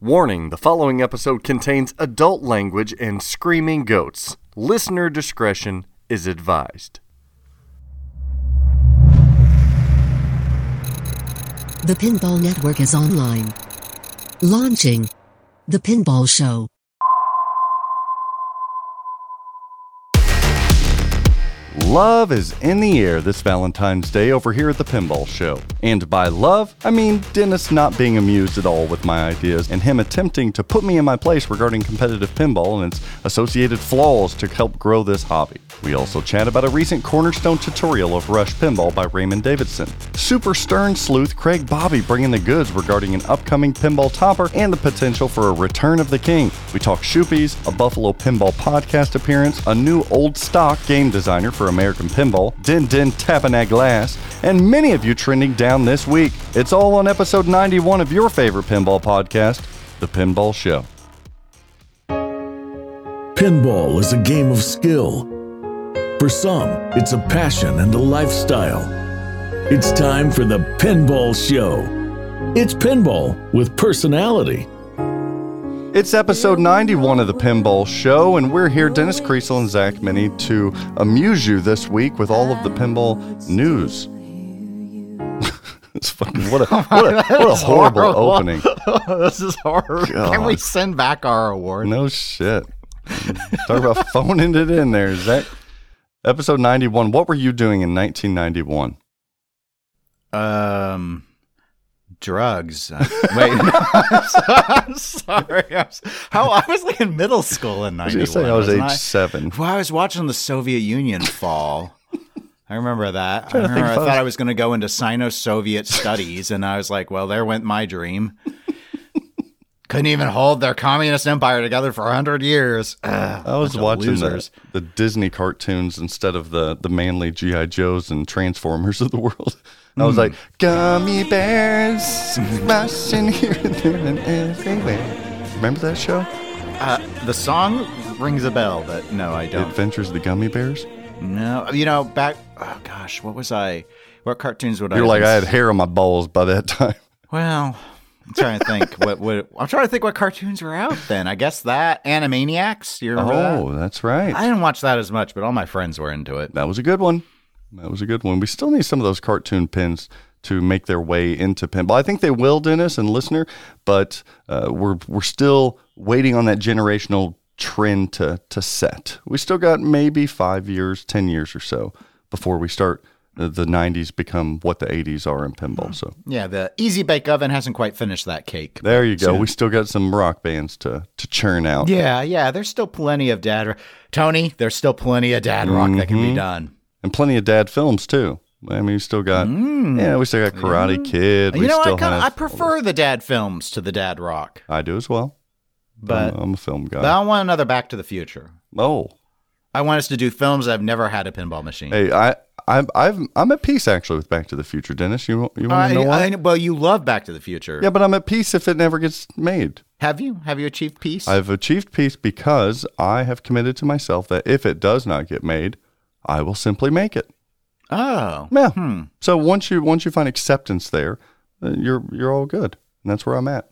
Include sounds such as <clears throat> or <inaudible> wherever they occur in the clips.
Warning the following episode contains adult language and screaming goats. Listener discretion is advised. The Pinball Network is online. Launching The Pinball Show. Love is in the air this Valentine's Day over here at the Pinball Show. And by love, I mean Dennis not being amused at all with my ideas and him attempting to put me in my place regarding competitive pinball and its associated flaws to help grow this hobby. We also chat about a recent cornerstone tutorial of Rush Pinball by Raymond Davison. Super stern sleuth Craig Bobbie bringing the goods regarding an upcoming pinball topper and the potential for a return of the king. We talk SHUPIs, a Buffalo Pinball podcast appearance, a new old stock game designer for American Pinball, Din Din Tapenade Glass, and many of you trending down this week. It's all on episode 91 of your favorite pinball podcast, The Pinball Show. Pinball is a game of skill. For some, it's a passion and a lifestyle. It's time for the Pinball Show. It's pinball with personality. It's episode 91 of the Pinball Show, and we're here, Dennis Kriesel and Zach Meny, to amuse you this week with all of the pinball news. <laughs> it's fucking what a what a, what a <laughs> horrible opening. <laughs> this is horrible. Can we send back our award? No shit. Talk about phoning it in there, Zach. Episode 91. What were you doing in 1991? Um, drugs. Uh, wait, no, <laughs> I'm sorry. I'm s- how I was like in middle school in I '91. going I was age I? seven. Well, I was watching the Soviet Union fall. I remember that. I, trying to think remember I thought I was going to go into Sino-Soviet studies, and I was like, "Well, there went my dream." Couldn't even hold their communist empire together for hundred years. Ugh, I was watching the, the Disney cartoons instead of the, the manly G.I. Joes and Transformers of the world. I was like, gummy bears smashing here and there and everywhere. Remember that show? Uh, the song rings a bell, but no, I don't. Adventures of the Gummy Bears? No, you know, back. Oh gosh, what was I? What cartoons would I? You're like, I had hair on my balls by that time. Well, I'm trying to think. what? What? I'm trying to think what cartoons were out then. I guess that Animaniacs. You remember Oh, that? that's right. I didn't watch that as much, but all my friends were into it. That was a good one. That was a good one. We still need some of those cartoon pins to make their way into pinball. I think they will, Dennis and listener, but uh, we're we're still waiting on that generational trend to to set. We still got maybe five years, ten years or so before we start. The '90s become what the '80s are in pinball. So Yeah, the Easy Bake Oven hasn't quite finished that cake. there you go. We still got some rock bands to to churn out. Yeah, yeah. There's still plenty of dad. Tony, there's still plenty of dad rock that Mm-hmm. can be done. and plenty of dad films too. I mean, we still got yeah, we still got Karate Kid. You we know, still I kind of have I prefer the dad films to the dad rock, I do as well. but I'm, I'm a film guy. but I want another Back to the Future. oh, I want us to do films that have never had a pinball machine. hey, I, I, I've, I'm at peace actually with Back to the Future, Dennis. You, you want to know why? I- well, you love Back to the Future. yeah, but I'm at peace if it never gets made. Have you? Have you achieved peace? I've achieved peace because I have committed to myself that if it does not get made, I will simply make it. oh. Yeah. Hmm. So once you once you find acceptance there, uh, you're you're all good, and that's where I'm at.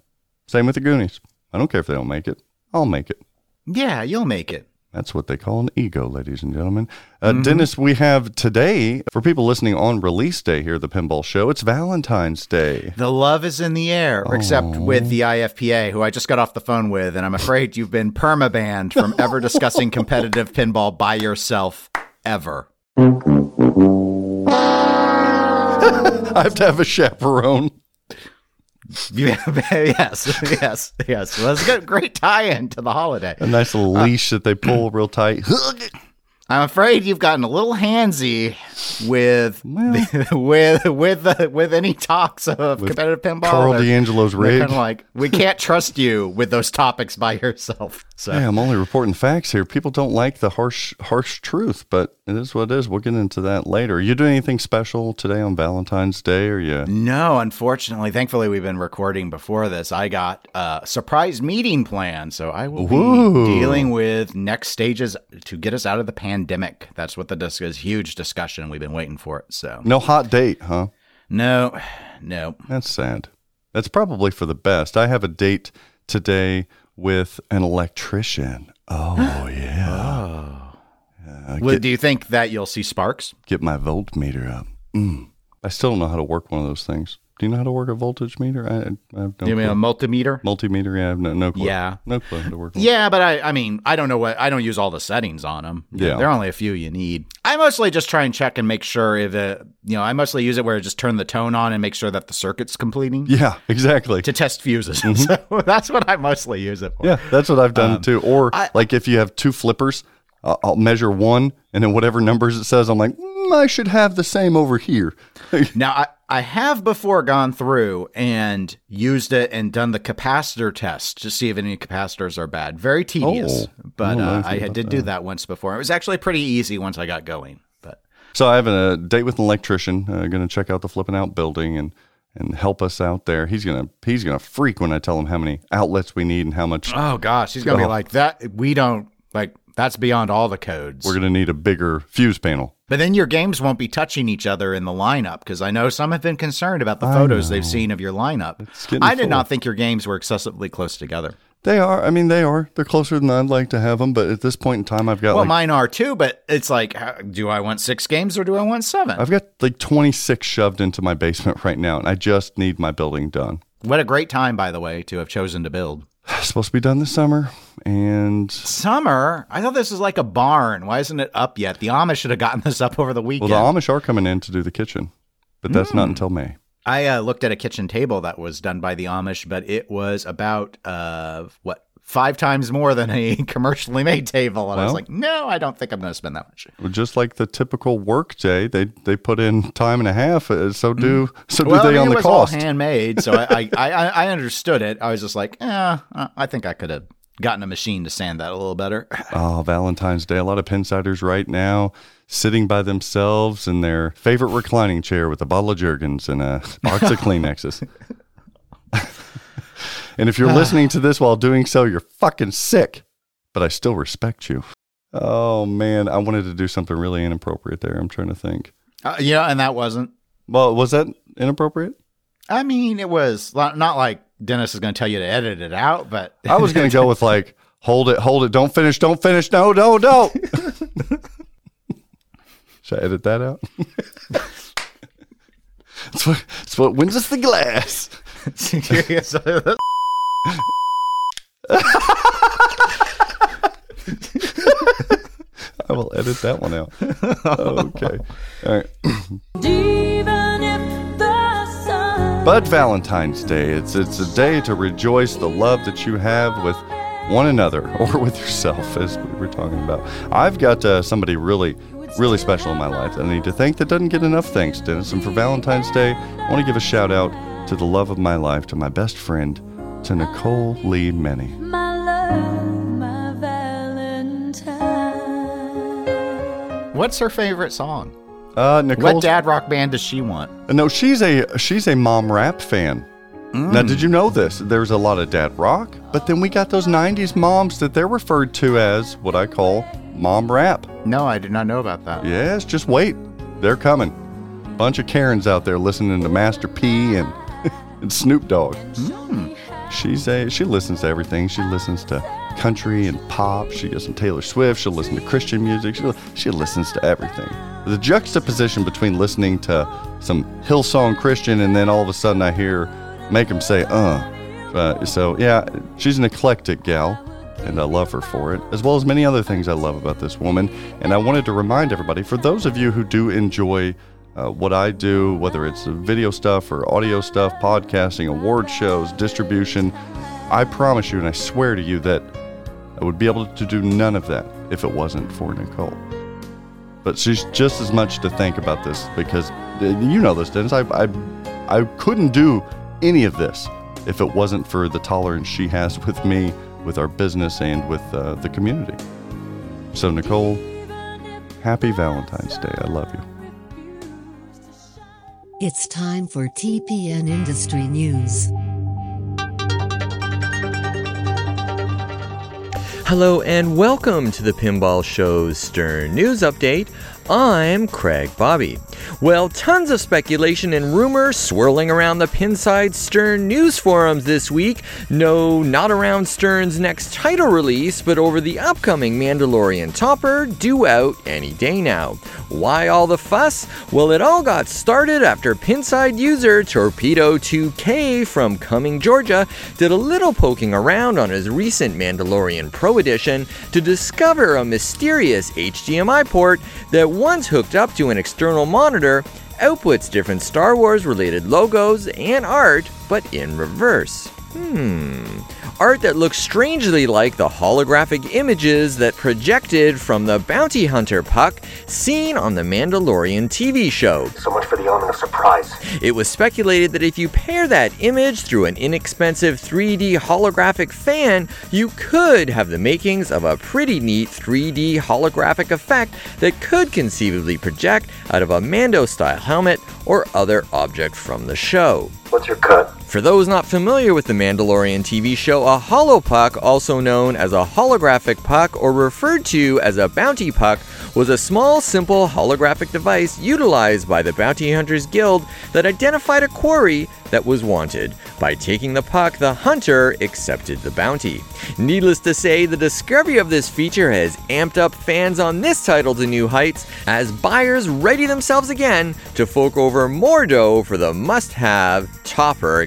Same with the Goonies. I don't care if they don't make it. I'll make it. Yeah, you'll make it. That's what they call an ego, ladies and gentlemen. Uh, Dennis, we have today, for people listening on release day here at the Pinball Show, it's Valentine's Day. The love is in the air, except Oh. with the IFPA, who I just got off the phone with, and I'm afraid you've been permabanned from ever discussing competitive pinball by yourself ever. <laughs> I have to have a chaperone. Yeah, <laughs> yes, yes, yes. Well, that's a good, great tie-in to the holiday. A nice little uh, leash that they pull real tight. <clears throat> I'm afraid you've gotten a little handsy with <laughs> <laughs> with with uh, with any talks of competitive pinball. Carl They're- D'Angelo's rig. kind of like we can't trust you with those topics by yourself. So Hey, I'm only reporting facts here. People don't like the harsh, harsh truth, but it is what it is. We'll get into that later. Are You doing anything special today on Valentine's Day, or you? no, unfortunately, thankfully we've been recording before this. I got a surprise meeting planned, so I will Ooh. be dealing with next stages to get us out of the pandemic. That's what the dis- is huge discussion. We've been waiting for it. So No hot date, huh? no, <sighs> no. That's sad. That's probably for the best. I have a date today with an electrician. Oh <gasps> yeah. Uh, Well, get, do you think that you'll see sparks? get my voltmeter up. Mm. I still don't know how to work one of those things. Do you know how to work a voltage meter? I, I have no you mean clue. a multimeter? multimeter? Yeah, I have no, no clue. Yeah. no clue how to work. Yeah, but I, I mean, I don't know what I don't use all the settings on them. Yeah. there are only a few you need. I mostly just try and check and make sure if it, you know, I mostly use it where I just turn the tone on and make sure that the circuit's completing Yeah, exactly. to test fuses. <laughs> so that's what I mostly use it for. Mm-hmm. Yeah, that's what I've done too. Or I- like if you have two flippers, I'll, I'll measure one, and then whatever numbers it says, I'm like, mm, I should have the same over here. <laughs> Now, I, I have before gone through and used it and done the capacitor test to see if any capacitors are bad. Very tedious, Oh, but I uh, I had, about did do that once before. It was actually pretty easy once I got going. But So I have a date with an electrician. Uh, going to check out the flipping out building and and help us out there. He's gonna he's gonna freak when I tell him how many outlets we need and how much oh gosh, he's gonna Oh. be like that. We don't like that's beyond all the codes. we're gonna need a bigger fuse panel. But then your games won't be touching each other in the lineup because I know some have been concerned about the photos they've seen of your lineup. I did full. not think your games were excessively close together. They are. I mean, they are. They're closer than I'd like to have them. But at this point in time, I've got Well, like mine are too, but it's like, uh, do I want six games or do I want seven? I've got like 26 shoved into my basement <laughs> right now, and I just need my building done. What a great time, by the way, to have chosen to build. It's <sighs> supposed to be done this summer, and Summer? I thought this was like a barn. Why isn't it up yet? The Amish should have gotten this up over the weekend. well, the Amish are coming in to do the kitchen, but that's Hmm. not until May. I uh, looked at a kitchen table that was done by the Amish, but it was about uh, what five times more than a <laughs> commercially made table, and I was like, no, I don't think I'm going to spend that much. Just like the typical work day, they they put in time and a half. uh, So do so do well, they I mean, on it the was cost. all handmade, so I, <laughs> I, I, I understood it. I was just like, eh, I think I could have gotten a machine to sand that a little better. <laughs> Oh, Valentine's Day. A lot of Pinsiders right now sitting by themselves in their favorite reclining chair with a bottle of Jergens and a box of Kleenexes. And if you're <sighs> listening to this while doing so, you're fucking sick, but I still respect you. Oh, man. I wanted to do something really inappropriate there. I'm trying to think. Uh, yeah, and that wasn't. Well, was that inappropriate? I mean, it was not like Dennis is going to tell you to edit it out, but I was going to go with like, <laughs> hold it, hold it, don't finish, don't finish, no, no, no. <laughs> Should I edit that out? <laughs> that's, what, that's what wins us the glass. I will edit that one out. Okay. All right. Even if the sun But Valentine's Day, it's it's a day to rejoice the love that you have with one another <laughs> or with yourself, as we were talking about. I've got uh, somebody really, really special in my life that I need to thank that doesn't get enough thanks, Dennis. And for Valentine's Day, I want to give a shout out to the love of my life, to my best friend, to Nicole Lee Meny. my love, my Valentine. What's her favorite song? Uh, What dad rock band does she want? No, she's a she's a mom rap fan. Now, did you know this? There's a lot of dad rock, but then we got those '90s moms that they're referred to as what I call mom rap. No, I did not know about that. Yes, just wait. They're coming. Bunch of Karens out there listening to Master P and, <laughs> and Snoop Dogg. She's a she listens to everything. She listens to country and pop. She listens to Taylor Swift. She'll listen to Christian music. She she listens to everything. The juxtaposition between listening to some Hillsong Christian and then all of a sudden I hear make him say uh. Uh, so yeah, she's an eclectic gal and I love her for it, as well as many other things I love about this woman. And I wanted to remind everybody, for those of you who do enjoy uh, what I do, whether it's video stuff or audio stuff, podcasting, award shows, distribution, I promise you and I swear to you that I would be able to do none of that if it wasn't for Nicole. But she's just as much to thank about this because uh, you know this, Dennis. I, I, I couldn't do any of this if it wasn't for the tolerance she has <laughs> with me, with our business, and with uh, the community. So, Nicole, happy Valentine's Day. I love you. It's time for TPN Industry News. Hello and welcome to the Pinball Show's Stern News Update. I'm Craig Bobbie. Well, tons of speculation and rumor swirling around the Pinside Stern news forums this week. No, not around Stern's next title release, but over the upcoming Mandalorian topper, due out any day now. Why all the fuss? Well, it all got started after Pinside user Torpedo2K from Cumming, Georgia, did a little poking around on his recent Mandalorian Pro Edition to discover a mysterious HDMI port that once hooked up to an external monitor outputs different Star Wars related logos and art, but in reverse. Hmm. Art that looks strangely like the holographic images that projected from the bounty hunter puck seen on the Mandalorian TV show. So much for the element of surprise. It was speculated that if you pair that image through an inexpensive 3D holographic fan, you could have the makings of a pretty neat 3D holographic effect that could conceivably project out of a Mando style helmet or other object from the show. What's your cut? For those not familiar with the Mandalorian TV show, a holopuck, also known as a holographic puck or referred to as a bounty puck, was a small, simple holographic device utilized by the Bounty Hunters Guild that identified a quarry that was wanted. By taking the puck, the hunter accepted the bounty. Needless to say, the discovery of this feature has amped up fans on this title to new heights as buyers ready themselves again to fork over more dough for the must have topper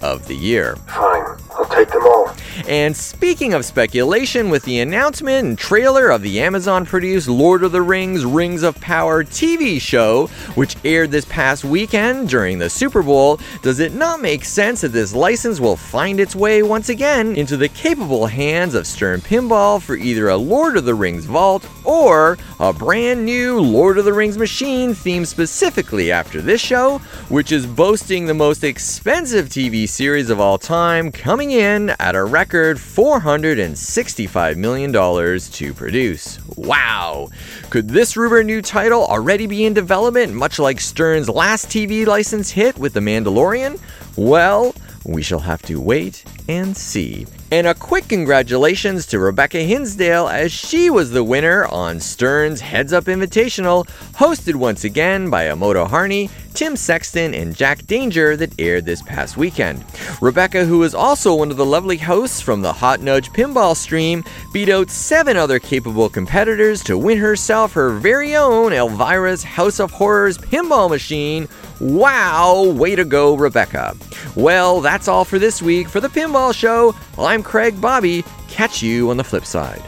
of the year. Fine. I'll take them all. And speaking of speculation, with the announcement and trailer of the Amazon produced Lord of the Rings Rings of Power TV show, which aired this past weekend during the Super Bowl, does it not make sense that this license will find its way once again into the capable hands of Stern Pinball for either a Lord of the Rings vault or a brand new Lord of the Rings machine themed specifically after this show, which is boasting the most expensive TV series of all time, coming in at a record $465 million to produce. Wow! Could this Ruber new title already be in development, much like Stern's last TV license hit with The Mandalorian? Well, we shall have to wait and see. And a quick congratulations to Rebecca Hinsdale as she was the winner on Stern's Heads Up Invitational, hosted once again by Amoto Harney, Tim Sexton, and Jack Danger that aired this past weekend. Rebecca, who is also one of the lovely hosts from the Hot Nudge Pinball stream, beat out seven other capable competitors to win herself her very own Elvira's House of Horrors pinball machine. Wow, way to go, Rebecca. Well, that's all for this week for the Pinball Show. I'm Craig Bobbie. Catch you on the flip side.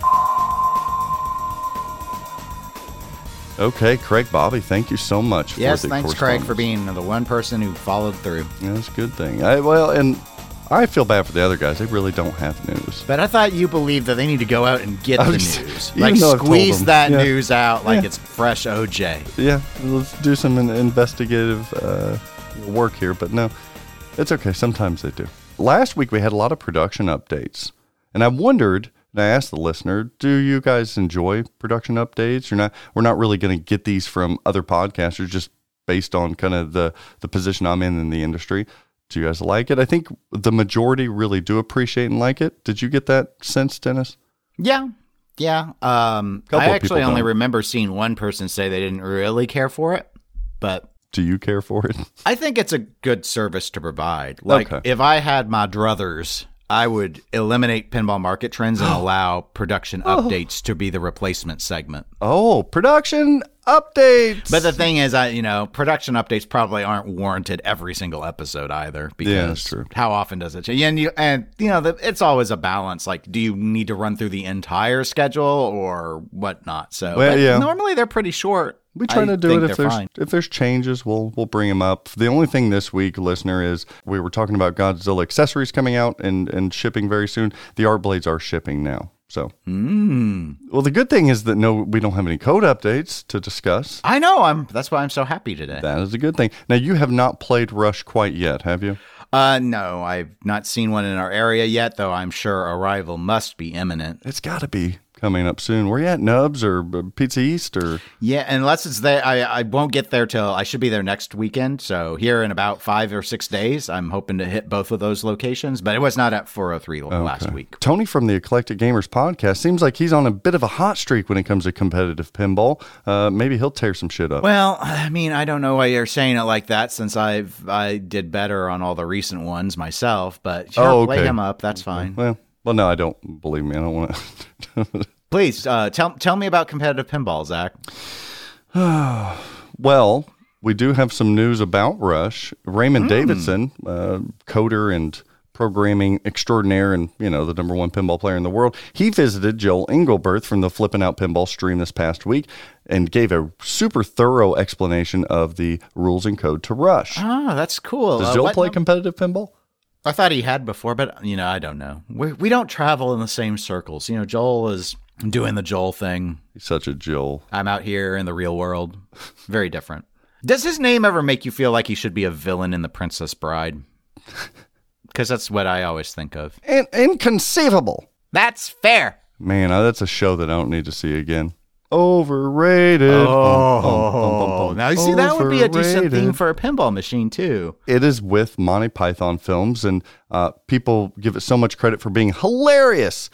Okay, Craig Bobbie, thank you so much. For Yes, the thanks, Craig, for being the one person who followed through. Yeah, that's a good thing. I, well, and I feel bad for the other guys. They really don't have news. But I thought you believed that they need to go out and get <laughs> I the news. <laughs> Like though I've told squeeze that Yeah. news out like Yeah. it's fresh OJ. Yeah, let's do some investigative uh, work here, but no, it's okay. Sometimes they do. Last week we had a lot of production updates, and I wondered. And I asked the listener, "Do you guys enjoy production updates? You're not. We're not really going to get these from other podcasters, just based on kind of the the position I'm in in the industry. Do you guys like it? I think the majority really do appreciate and like it. Did you get that sense, Dennis? Yeah. Yeah. Um, I actually only don't. remember seeing one person say they didn't really care for it, but Do you care for it? I think it's a good service to provide. Like Okay. if I had my druthers, I would eliminate pinball market trends and <gasps> allow production oh. updates to be the replacement segment. oh, production updates. But the thing is, I you know, production updates probably aren't warranted every single episode either. Because Yeah, that's true. How often does it change? And you and you know, the, it's always a balance. Like, do you need to run through the entire schedule or whatnot? So, Well, yeah. normally they're pretty short. We try I to do it if there's fine. if there's changes, we'll we'll bring them up. The only thing this week, listener, is we were talking about Godzilla accessories coming out and and shipping very soon. The art blades are shipping now. So, Mm. well, the good thing is that no, we don't have any code updates to discuss. I know. I'm. That's why I'm so happy today. That is a good thing. Now, you have not played Rush quite yet, have you? Uh, no, I've not seen one in our area yet, though I'm sure arrival must be imminent. It's got to be. Coming up soon. Where you at, Nubs or uh, Pizza East or? Yeah, unless it's there, I, I won't get there till I should be there next weekend. So here in about five or six days, I'm hoping to hit both of those locations. But it was not at 403 last week. Tony from the Eclectic Gamers podcast seems like he's on a bit of a hot streak when it comes to competitive pinball. Uh, maybe he'll tear some shit up. Well, I mean, I don't know why you're saying it like that since I've I did better on all the recent ones myself. But sure, Oh, play okay. him up. That's fine. Well, well, no, I don't believe me. I don't want to. <laughs> Please uh, tell tell me about competitive pinball, Zach. <sighs> well, we do have some news about Rush. Raymond Davison, uh, coder and programming extraordinaire, and you know the number one pinball player in the world. He visited Joel Engelberth from the flipping Out Pinball stream this past week and gave a super thorough explanation of the rules and code to Rush. Oh, that's cool. Does Uh, Joel play num- competitive pinball? I thought he had before, but you know, I don't know. We we don't travel in the same circles. You know, Joel is doing the Joel thing. He's such a Joel. I'm out here in the real world. Very different. Does his name ever make you feel like he should be a villain in The Princess Bride? <laughs> Because that's what I always think of. In- inconceivable. That's fair. Man, uh, that's a show that I don't need to see again. Overrated. Bum. now you see that would be a decent theme for a pinball machine too. It is with Monty Python films, and uh, people give it so much credit for being hilarious.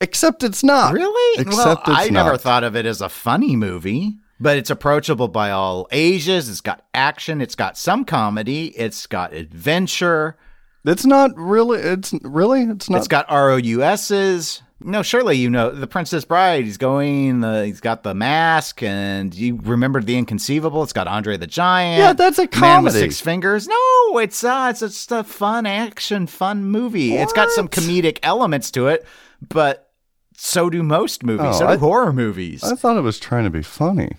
Except it's not. Really? Except well, I never not. thought of it as a funny movie, but it's approachable by all ages. It's got action. It's got some comedy. It's got adventure. It's not really. It's really. It's not. It's got ROUSs. No, surely you know the Princess Bride. He's going. The, he's got the mask, and you remembered the Inconceivable. It's got Andre the Giant. Yeah, that's a Man with comedy. six fingers. No, it's uh, it's just a fun action, fun movie. It's got some comedic elements to it, but so do most movies. Oh, so do I- horror movies. I thought it was trying to be funny.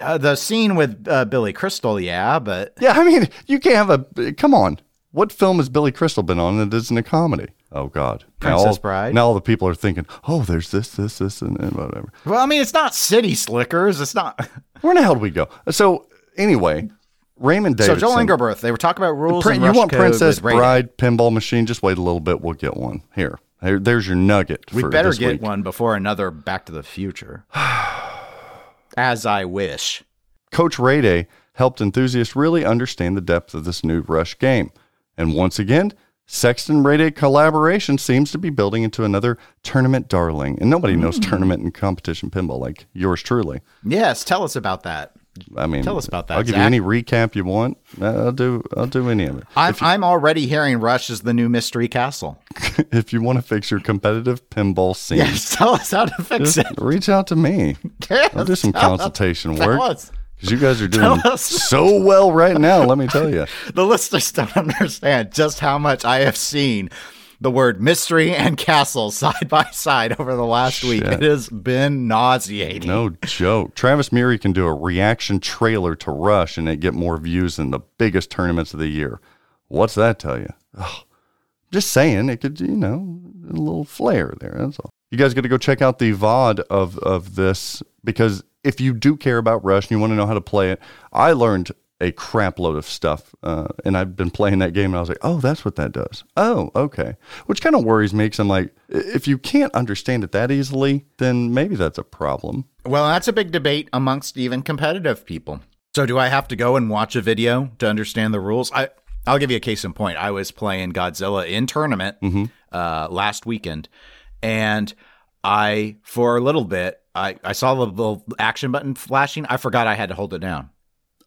Uh, the scene with uh, Billy Crystal, yeah, but Yeah, I mean, you can't have a. Come on. What film has Billy Crystal been on that isn't a comedy? Oh God, Now Princess all- Bride? Now all the people are thinking, oh, there's this, this, this, and, and whatever. well, I mean, it's not City Slickers. It's not. <laughs> Where in the hell do we go? So anyway, Raymond Davis. so Davison. Joel Engelberth, they were talking about rules. Prin- you want Princess. Bride pinball machine? Just wait a little bit. We'll get one here. Here- there's your nugget. We better get week. one before another Back to the Future. <sighs> As I wish. Coach Ray Day helped enthusiasts really understand the depth of this new Rush game. And once again, Sexton Ray collaboration seems to be building into another tournament darling. And nobody knows Hmm. tournament and competition pinball like yours truly. Yes, tell us about that. I mean, Tell us about that, I'll give Zach. you any recap you want. I'll do. I'll do any of it. I'm, I'm already hearing Rush is the new Mystery Castle. <laughs> if you want to fix your competitive pinball scene, Yes, tell us how to fix it. reach out to me. <laughs> I'll do some us- consultation tell work. You guys are <laughs> doing so well right now, let me tell you. <laughs> The listeners don't understand just how much I have seen the word mystery and castle side by side over the last week. It has been nauseating. No joke. Travis Murray can do a reaction trailer to Rush and it get more views than the biggest tournaments of the year. What's that tell you? Ugh. Just saying, it could, you know, a little flair there. That's all. You guys got to go check out the VOD of, of this because if you do care about Rush and you want to know how to play it, I learned a crap load of stuff. Uh, and I've been playing that game and I was like, oh, that's what that does. Oh, okay. Which kind of worries me because I'm like, if you can't understand it that easily, then maybe that's a problem. Well, that's a big debate amongst even competitive people. So, do I have to go and watch a video to understand the rules? I I'll give you a case in point. I was playing Godzilla in tournament uh, last weekend, and I for a little bit I, I saw the little action button flashing. I forgot I had to hold it down.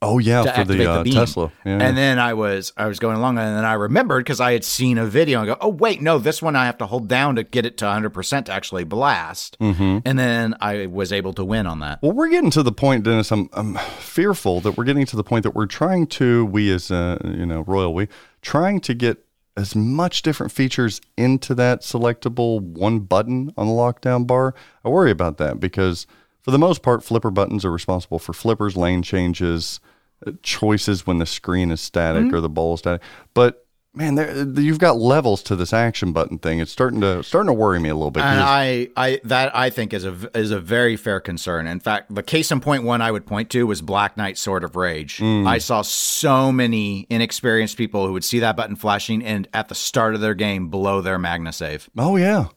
Oh yeah, for the, the, uh, beam. Tesla. Yeah. And then I was I was going along, and then I remembered because I had seen a video and go, oh wait, no, this one I have to hold down to get it to 100 percent to actually blast. Mm-hmm. And then I was able to win on that. well, we're getting to the point, Dennis. I'm, I'm fearful that we're getting to the point that we're trying to, we as uh, you know, royal, we trying to get as much different features into that selectable one button on the lockdown bar. I worry about that because for the most part, flipper buttons are responsible for flippers, lane changes, uh, choices when the screen is static Mm-hmm. or the ball is static. But man, there, you've got levels to this action button thing. It's starting to starting to worry me a little bit. And I, I that I think is a is a very fair concern. In fact, the case in point one I would point to was Black Knight Sword of Rage. Mm. I saw so many inexperienced people who would see that button flashing and at the start of their game blow their Magna save. Oh yeah,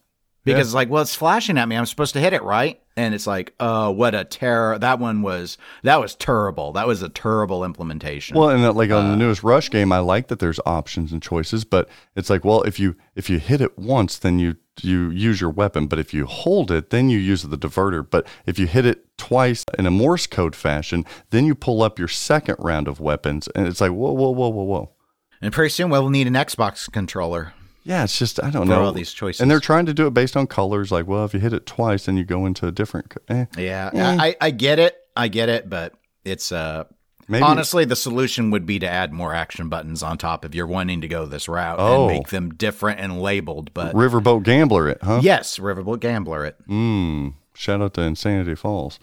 because it's like, well, it's flashing at me. I'm supposed to hit it, right? And it's like, oh, what a terror! That one was that was terrible. That was a terrible implementation. Well, and that, like on the uh, newest Rush game, I like that there's options and choices, but it's like, well, if you if you hit it once, then you you use your weapon, but if you hold it, then you use the diverter. But if you hit it twice in a Morse code fashion, then you pull up your second round of weapons, and it's like, whoa, whoa, whoa, whoa, whoa. and pretty soon we'll need an Xbox controller. Yeah, it's just I don't For know all these choices. and they're trying to do it based on colors. Like, well, if you hit it twice, then you go into a different. co- Eh, Yeah, Yeah. I, I get it. I get it, but it's uh maybe honestly the solution would be to add more action buttons on top if you're wanting to go this route Oh. and make them different and labeled. But Riverboat Gambler it, huh? yes, Riverboat Gambler it. Mm, shout out to Insanity Falls.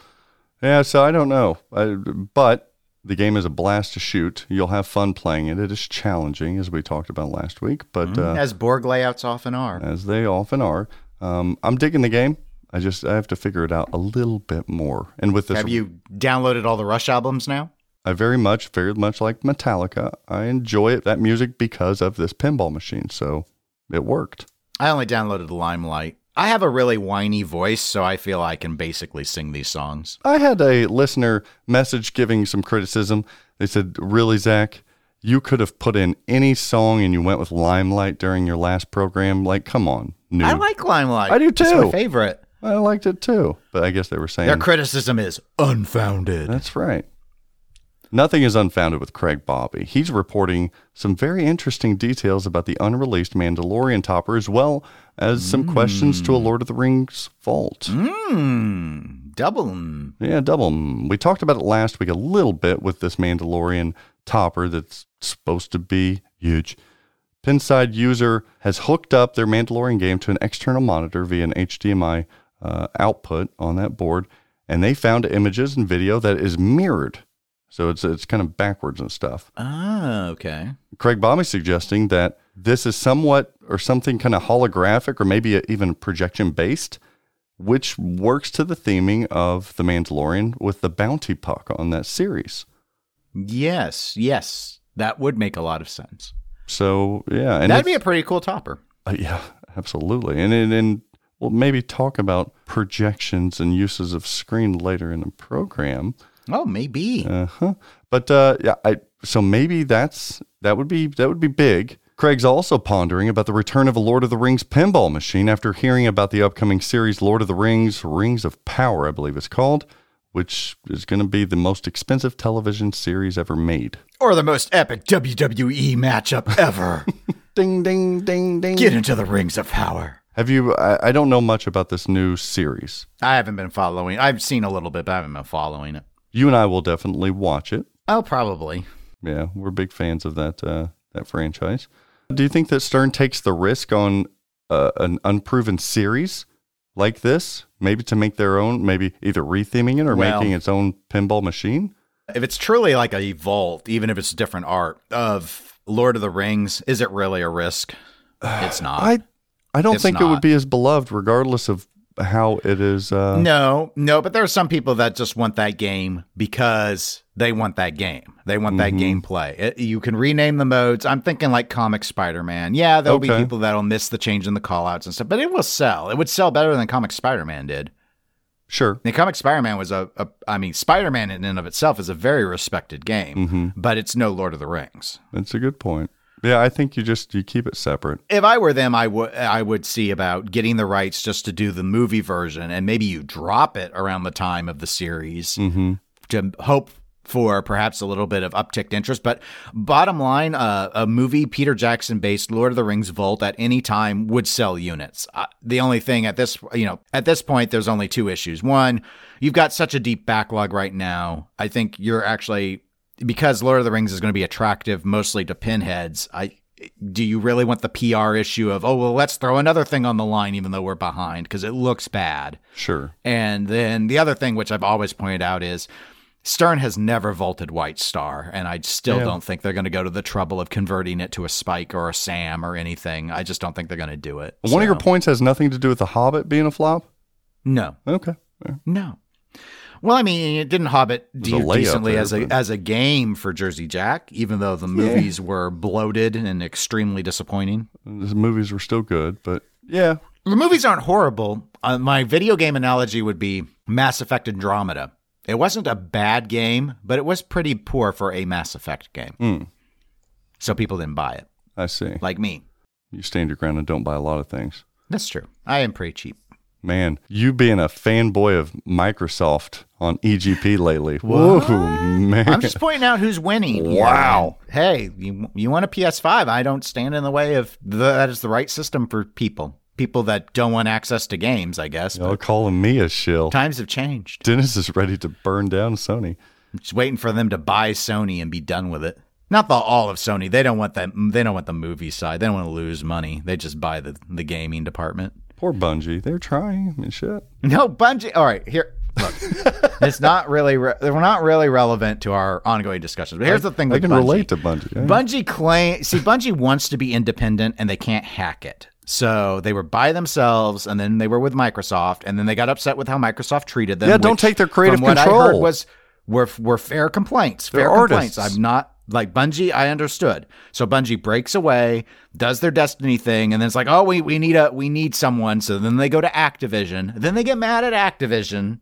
Yeah, so I don't know, I, but the game is a blast to shoot. You'll have fun playing it. It is challenging, as we talked about last week, but uh, As Borg layouts often are. as they often are. Um, I'm digging the game. I just I have to figure it out a little bit more. And with this, Have you downloaded all the Rush albums now? I very much, very much like Metallica. I enjoy it, that music because of this pinball machine. So it worked. I only downloaded Limelight. I have a really whiny voice, so I feel I can basically sing these songs. I had a listener message giving some criticism. They said, Really, Zach, you could have put in any song and you went with Limelight during your last program. Like, come on. New. I like Limelight. I do It's too. my favorite. I liked it too. But I guess they were saying Their criticism is unfounded. that's right. Nothing is unfounded with Craig Bobbie. He's reporting some very interesting details about the unreleased Mandalorian topper, as well as some questions to a Lord of the Rings vault. Mmm. Double. mm. Yeah, double. mm. We talked about it last week a little bit with this Mandalorian topper that's supposed to be huge. Pinside user has hooked up their Mandalorian game to an external monitor via an HDMI uh, output on that board, and they found images and video that is mirrored. So it's it's kind of backwards and stuff. Ah, okay. Craig Bobbie suggesting that this is somewhat or something kind of holographic or maybe even projection based, which works to the theming of The Mandalorian with the bounty puck on that series. Yes, yes. That would make a lot of sense. So yeah, and That'd be a pretty cool topper. uh, yeah, absolutely, and and, and we'll maybe talk about projections and uses of screen later in the program. Oh, maybe. Uh huh. But uh, yeah, I so maybe that's that would be that would be big. Craig's also pondering about the return of a Lord of the Rings pinball machine after hearing about the upcoming series Lord of the Rings Rings of Power, I believe it's called, which is going to be the most expensive television series ever made. Or the most epic WWE matchup ever. <laughs> Ding ding ding ding. Get into the rings of power. Have you? I, I don't know much about this new series. I haven't been following. I've seen a little bit, but I haven't been following it. You and I will definitely watch it. Oh, probably. Yeah, we're big fans of that uh, that franchise. Do you think that Stern takes the risk on uh, an unproven series like this, maybe to make their own, maybe either retheming it or Well- making its own pinball machine? If it's truly like a vault, even if it's different art of Lord of the Rings, is it really a risk? <sighs> It's not. I I don't It's think it would be as beloved, regardless of how it is. Uh, no, no, but there are some people that just want that game because they want that game. They want that mm-hmm. gameplay. It, you can rename the modes. I'm thinking like Comic Spider Man. Yeah, there'll be people that'll miss the change in the callouts and stuff, but it will sell. It would sell better than Comic Spider Man did. Sure. The Comic Spider Man was a, a, I mean, Spider Man in and of itself is a very respected game, mm-hmm. but it's no Lord of the Rings. That's a good point. Yeah, I think you just you keep it separate. If I were them, I would I would see about getting the rights just to do the movie version, and maybe you drop it around the time of the series Mm-hmm. to hope for perhaps a little bit of upticked interest. But bottom line, uh, a movie Peter Jackson based Lord of the Rings Vault at any time would sell units. Uh, the only thing at this you know at this point, there's only two issues. One, you've got such a deep backlog right now. I think you're actually because Lord of the Rings is going to be attractive mostly to pinheads. I do you really want the PR issue of oh well let's throw another thing on the line even though we're behind because it looks bad. Sure. And then the other thing, which I've always pointed out, is Stern has never vaulted White Star, and I still Yeah. don't think they're going to go to the trouble of converting it to a Spike or a Sam or anything. I just don't think they're going to do it. One of your points has nothing to do with the Hobbit being a flop. no, Okay. Yeah. no. Well, I mean, it didn't Hobbit do decently there, as a but- as a game for Jersey Jack, even though the movies were bloated and extremely disappointing. The movies were still good, but yeah, The movies aren't horrible. Uh, my video game analogy would be Mass Effect Andromeda. It wasn't a bad game, but it was pretty poor for a Mass Effect game. Mm. So people didn't buy it, I see. like me. You stand your ground and don't buy a lot of things. That's true. I am pretty cheap. Man, you being a fanboy of Microsoft on EGP lately. Whoa, man. I'm just pointing out who's winning. Wow. Hey, you you want a PS5? I don't stand in the way of the, that. Is the right system for people. People that don't want access to games, I guess. Y'all calling me a shill. times have changed. Dennis is ready to burn down Sony. Just waiting for them to buy Sony and be done with it. Not the all of Sony. They don't want that. They don't want the movie side. They don't want to lose money. They just buy the the gaming department. Poor Bungie. They're trying. I mean, shit. No, Bungie. All right, here. Look, <laughs> it's not really. Re- we're not really relevant to our ongoing discussions. But here's the thing. I can Bungie. relate to Bungie. yeah. Bungie claim. See, Bungie wants to be independent, and they can't hack it. So they were by themselves, and then they were with Microsoft, and then they got upset with how Microsoft treated them. Yeah, don't take their creative from what I heard was were were fair complaints. They're fair complaints. artists. I'm not like Bungie. I understood. So Bungie breaks away, does their Destiny thing, and then it's like, oh, we we need a we need someone. So then they go to Activision. Then they get mad at Activision.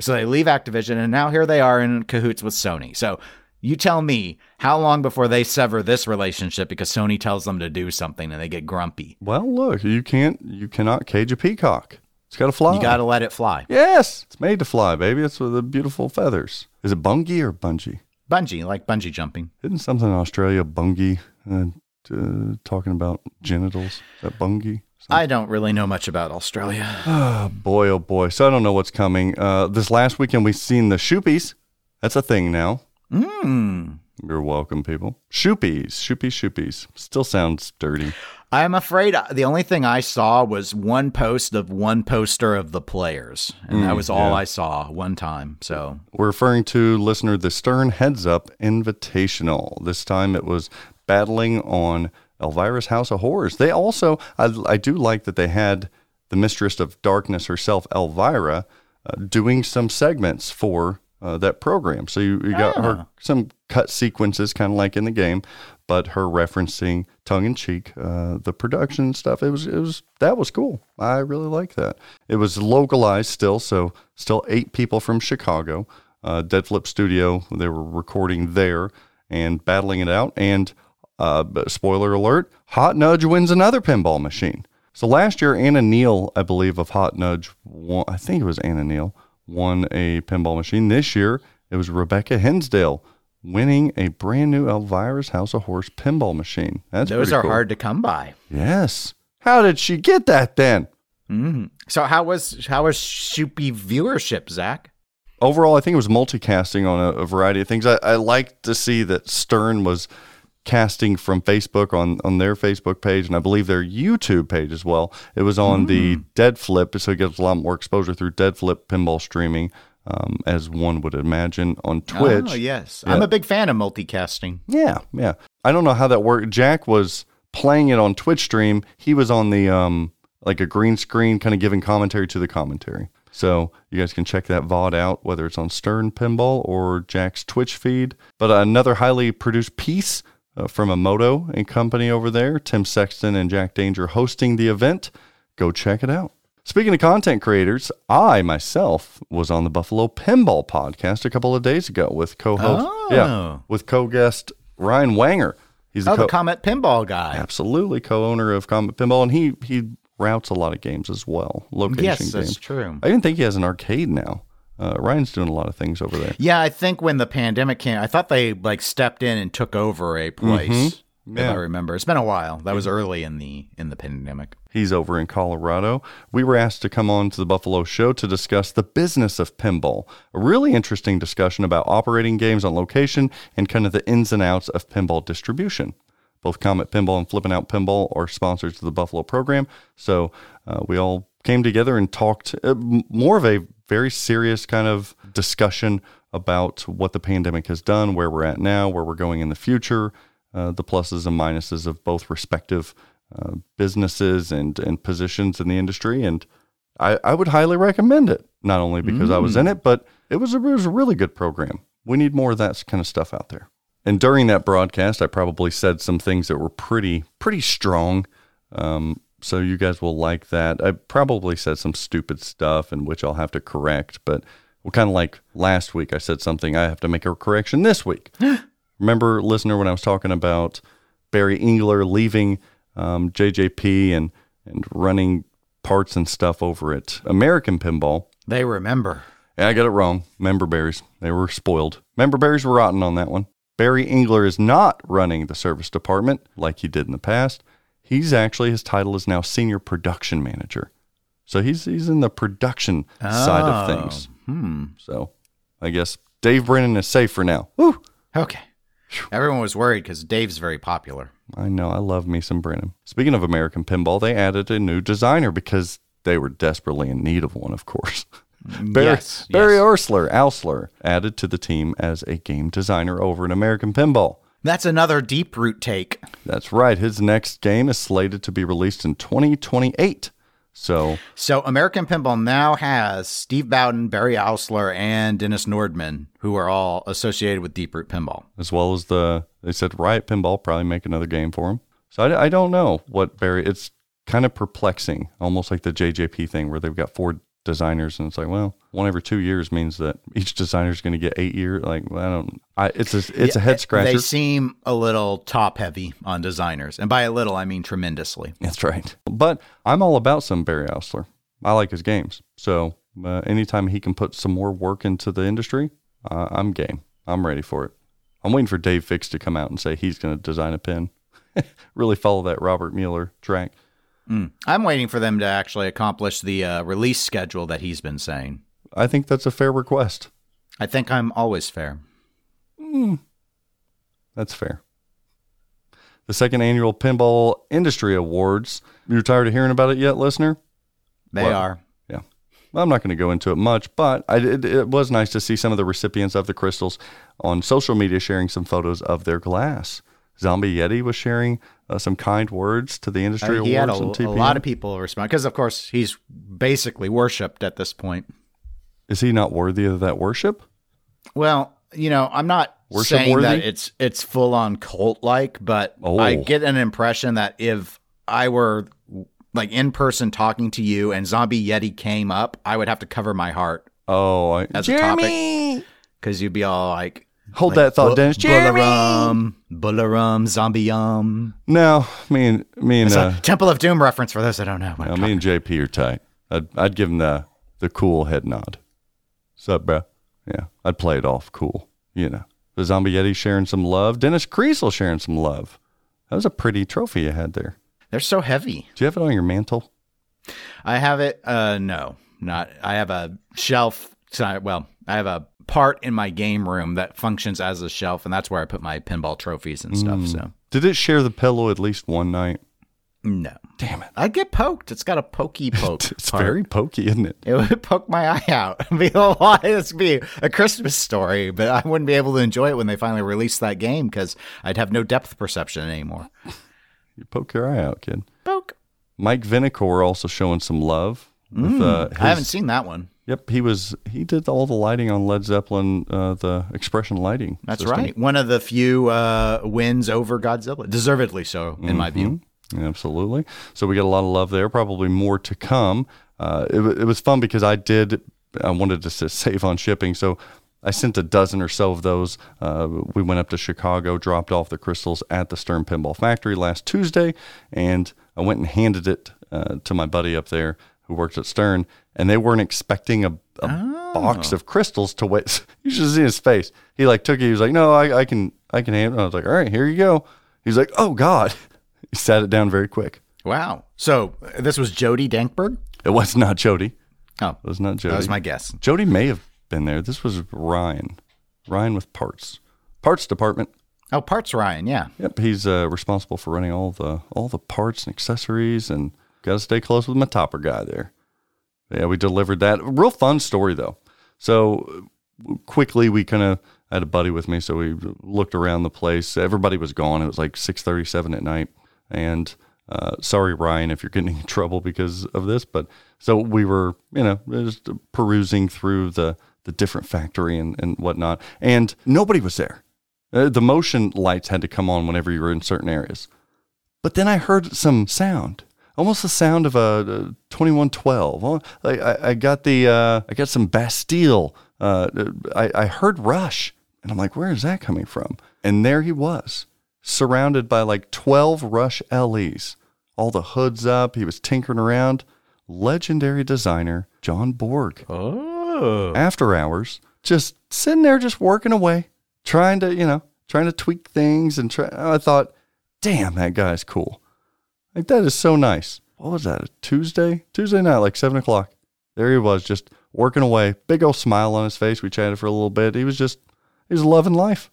So they leave Activision, and now here they are in cahoots with Sony. So you tell me how long before they sever this relationship because Sony tells them to do something and they get grumpy. Well, look, you can't, you cannot cage a peacock. It's got to fly. You got to let it fly. Yes, it's made to fly, baby. It's with the beautiful feathers. Is it bungie or bungee? Bungee, like bungee jumping. Isn't something in Australia bungie? Uh, uh, talking about genitals. Is that bungie? I don't really know much about Australia. Oh, <sighs> boy, oh boy. So I don't know what's coming. Uh, this last weekend we've seen the SHUPIs. That's a thing now. Mm. You're welcome, people. SHUPIs, shoopies, shoopies. Still sounds dirty. I'm afraid the only thing I saw was one post of one poster of the players, and that was all yeah. I saw one time. So We're referring to listener the Stern Heads Up Invitational. This time it was battling on Elvira's House of Horrors. They also, I, I do like that they had the Mistress of Darkness herself, Elvira, uh, doing some segments for uh, that program. So you, you got her some cut sequences, kind of like in the game, but her referencing tongue in cheek uh, the production stuff. It was it was that was cool. I really like that. It was localized still, so still eight people from Chicago, uh, Dead Flip Studio. They were recording there and battling it out. And uh, spoiler alert: Hot Nudge wins another pinball machine. So last year, Anna Neal, I believe, of Hot Nudge, won, I think it was Anna Neal, won a pinball machine. This year, it was Rebecca Hensdale winning a brand new Elvira's House of Horse pinball machine. That's those are cool. hard to come by. Yes. How did she get that then? Mm. So how was how was SHUPI viewership, Zach? Overall, I think it was multicasting on a, a variety of things. I, I liked to see that Stern was casting from Facebook on, on their Facebook page, and I believe their YouTube page as well. It was on the Dead Flip, so it gets a lot more exposure through Dead Flip pinball streaming, um, as one would imagine on Twitch. Oh yes, Yeah. I'm a big fan of multicasting. Yeah, yeah. I don't know how that worked. Jack was playing it on Twitch stream. He was on the um like a green screen, kind of giving commentary to the commentary. So you guys can check that VOD out, whether it's on Stern Pinball or Jack's Twitch feed. But another highly produced piece uh, from a Moto and company over there, Tim Sexton and Jack Danger hosting the event. Go check it out. Speaking of content creators, I myself was on the Buffalo Pinball podcast a couple of days ago with co-host, Oh. yeah, with co-guest Ryan Wanger. He's Oh, the the co- Comet Pinball guy. absolutely co-owner of Comet Pinball, and he he routes a lot of games as well, location Yes, games. that's true. I even think he has an arcade now. Uh, Ryan's doing a lot of things over there. Yeah, I think when the pandemic came, I thought they like stepped in and took over a place. If Yeah. I remember, it's been a while. That was early in the in the pandemic. He's over in Colorado. We were asked to come on to the Buffalo show to discuss the business of pinball. A really interesting discussion about operating games on location and kind of the ins and outs of pinball distribution. Both Comet Pinball and Flippin' Out Pinball are sponsors of the Buffalo program. So uh, we all came together and talked uh, more of a very serious kind of discussion about what the pandemic has done, where we're at now, where we're going in the future, uh, the pluses and minuses of both respective uh, businesses and, and positions in the industry. And I, I would highly recommend it, not only because I was in it, but it was, a, it was a really good program. We need more of that kind of stuff out there. And during that broadcast, I probably said some things that were pretty, pretty strong. Um, so you guys will like that. I probably said some stupid stuff, in which I'll have to correct, but well, kind of like last week, I said something I have to make a correction this week. <gasps> Remember, listener, when I was talking about Barry Engler leaving um, JJP and and running parts and stuff over at American Pinball? They remember. Yeah, I got it wrong. Member berries. They were spoiled. Member berries were rotten on that one. Barry Engler is not running the service department like he did in the past. He's actually his title is now senior production manager. So he's he's in the production side of things. Hmm. So I guess Dave Brennan is safe for now. Woo! Okay. Everyone was worried because Dave's very popular. I know. I love me some Brennan. Speaking of American Pinball, they added a new designer because they were desperately in need of one, of course. Barry, yes, Barry yes. Orsler, Ausler, added to the team as a game designer over at American Pinball. That's another deep root take. That's right. His next game is slated to be released in 2028. So, So American Pinball now has Steve Bowden, Barry Oursler, and Dennis Nordman, who are all associated with Deep Root Pinball. as well as the, they said Riot Pinball probably make another game for him. So I, I don't know what Barry, it's kind of perplexing, almost like the JJP thing where they've got four designers and it's like, well, one every two years means that <laughs> each designer is going to get eight years. Like, I don't, I, it's a, it's a head scratcher. They seem a little top heavy on designers. And by a little, I mean tremendously. That's right. But I'm all about some Barry Oursler. I like his games. So uh, anytime he can put some more work into the industry, uh, I'm game. I'm ready for it. I'm waiting for Dave Fix to come out and say he's going to design a pin. <laughs> really follow that Robert Mueller track. I'm waiting for them to actually accomplish the uh, release schedule that he's been saying. I think that's a fair request. I think I'm always fair. That's fair. The second annual Pinball Industry Awards. You're tired of hearing about it yet, listener? They Well, are. Yeah. Well, I'm not going to go into it much, but I, it, it was nice to see some of the recipients of the crystals on social media sharing some photos of their glass. Zombie Yeti was sharing uh, some kind words to the industry Uh, he had a, awards a lot of people respond because, of course, he's basically worshipped at this point. Is he not worthy of that worship? Well, you know, I'm not Worship saying that it's it's full on cult like, but Oh. I get an impression that if I were like in person talking to you and Zombie Yeti came up, I would have to cover my heart Oh, I, as a topic Jeremy! because you'd be all like, Hold like, that thought, "Bu- Dennis. Jeremy! Bularum, Bularum, Zombie Yum. No, me and me and It's uh, a Temple of Doom reference for those that don't know. what I'm no, me and JP are tight. I'd I'd give him the the cool head nod. Sup, bro? Yeah, I'd play it off cool. You know, the Zombie Yeti sharing some love. Dennis Kriesel sharing some love. That was a pretty trophy you had there. They're so heavy. Do you have it on your mantle? I have it. Uh, no, not. I have a shelf. Well, I have a part in my game room that functions as a shelf, and that's where I put my pinball trophies and stuff. So Did it share the pillow at least one night? no, Damn it! I get poked. It's got a pokey <laughs> poke. It's part. very pokey, isn't it? It would <laughs> poke my eye out. It'd <laughs> be a lot. This would be a Christmas story, but I wouldn't be able to enjoy it when they finally released that game because I'd have no depth perception anymore. You poke your eye out, kid. Poke. Mike Vinikour also showing some love. With, uh, I haven't seen that one. Yep, he was. He did all the lighting on Led Zeppelin, uh, the expression lighting. That's system. right. One of the few uh, wins over Godzilla, deservedly so, in my view. Mhm. Absolutely. So we got a lot of love there. Probably more to come. Uh, it, it was fun because I did. I wanted to save on shipping, so I sent a dozen or so of those. Uh, we went up to Chicago, dropped off the crystals at the Stern Pinball Factory last Tuesday, and I went and handed it uh, to my buddy up there who works at Stern, and they weren't expecting a, a box of crystals to wait. <laughs> You should see his face. He like took it. He was like, "No, I, I can, I can handle." I was like, "All right, here you go." He's like, "Oh God." <laughs> He sat it down very quick. Wow. So this was Jody Dankberg? It was not Jody. Oh, It was not Jody. that was my guess. Jody may have been there. This was Ryan. Ryan with parts. Parts department. Oh, Parts Ryan, yeah. Yep, he's uh, responsible for running all the all the parts and accessories, and got to stay close with my topper guy there. Yeah, we delivered that. Real fun story though. So quickly, we kind of had a buddy with me, so we looked around the place. Everybody was gone. It was like six thirty seven at night, and uh, sorry, Ryan, if you're getting in <laughs> trouble because of this, but so we were, you know, just perusing through the the different factory and and whatnot, and nobody was there. Uh, the motion lights had to come on whenever you were in certain areas. But then I heard some sound. Almost the sound of a, 2112. Oh, I, I got the uh, I got some Bastille. Uh, I, I heard Rush, and I'm like, where is that coming from? And there he was, surrounded by like 12 Rush LEs, all the hoods up. He was tinkering around. Legendary designer John Borg Oh. after hours, just sitting there, just working away, trying to, you know, trying to tweak things. And try, I thought, damn, that guy's cool. Like, that is so nice. What was that? A Tuesday? Tuesday night, like seven o'clock. There he was, just working away. Big old smile on his face. We chatted for a little bit. He was just, he was loving life.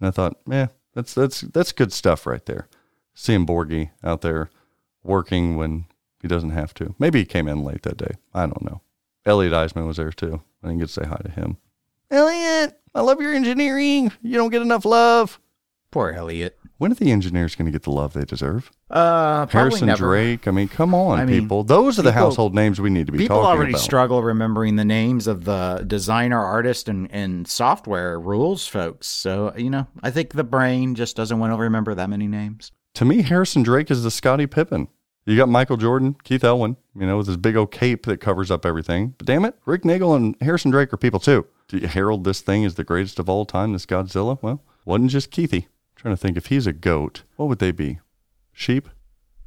And I thought, man, that's, that's, that's good stuff right there. Seeing Borgie out there working when he doesn't have to. Maybe he came in late that day. I don't know. Elliot Eisman was there too. I didn't get to say hi to him. Elliot, I love your engineering. You don't get enough love. Poor Elliot. When are the engineers going to get the love they deserve? Uh, Harrison never. Drake. I mean, come on, I mean, people. Those are the people- household names we need to be People talking already about. struggle remembering the names of the designer, artist, and, and software rules folks. So, you know, I think the brain just doesn't want to remember that many names. to me, Harrison Drake is the Scottie Pippen. You got Michael Jordan, Keith Elwin, you know, with his big old cape that covers up everything. But damn it, Rick Nagel and Harrison Drake are people too. Do you herald this thing as the greatest of all time, this Godzilla? Well, wasn't just Keithy. Trying to think if he's a goat, what would they be? Sheep?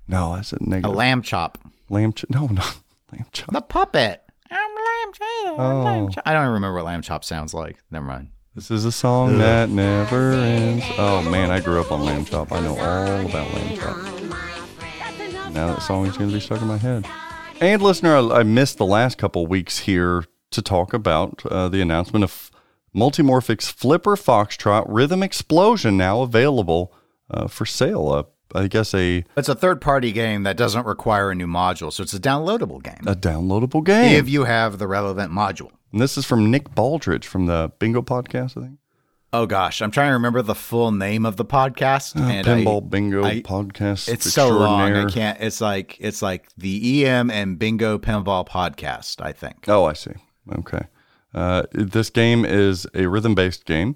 No, that's a A lamb chop. Lamb chop? No, <laughs> no, lamb chop. The puppet. I'm lamb chop. I'm Oh. lamb chop. I don't even remember what lamb chop sounds like. Never mind. This is a song that never ends. Oh man, I grew up on Lamb Chop. I know all about Lamb Chop. Now that song is going to be stuck in my head. And listener, I, I missed the last couple weeks here to talk about uh, the announcement of Multimorphic's Flipper Foxtrot Rhythm Explosion now available uh, for sale. Uh, I guess a It's a third party game that doesn't require a new module, so it's a downloadable game. a downloadable game. if you have the relevant module. and this is from Nick Baldridge from the Bingo podcast, I think. Oh gosh, I'm trying to remember the full name of the podcast. Uh, and Pinball I, Bingo I- podcast. It's so long. I can't. It's like it's like the EM and Bingo Pinball podcast. I think. Oh, I see. Okay. Uh, this game is a rhythm based game,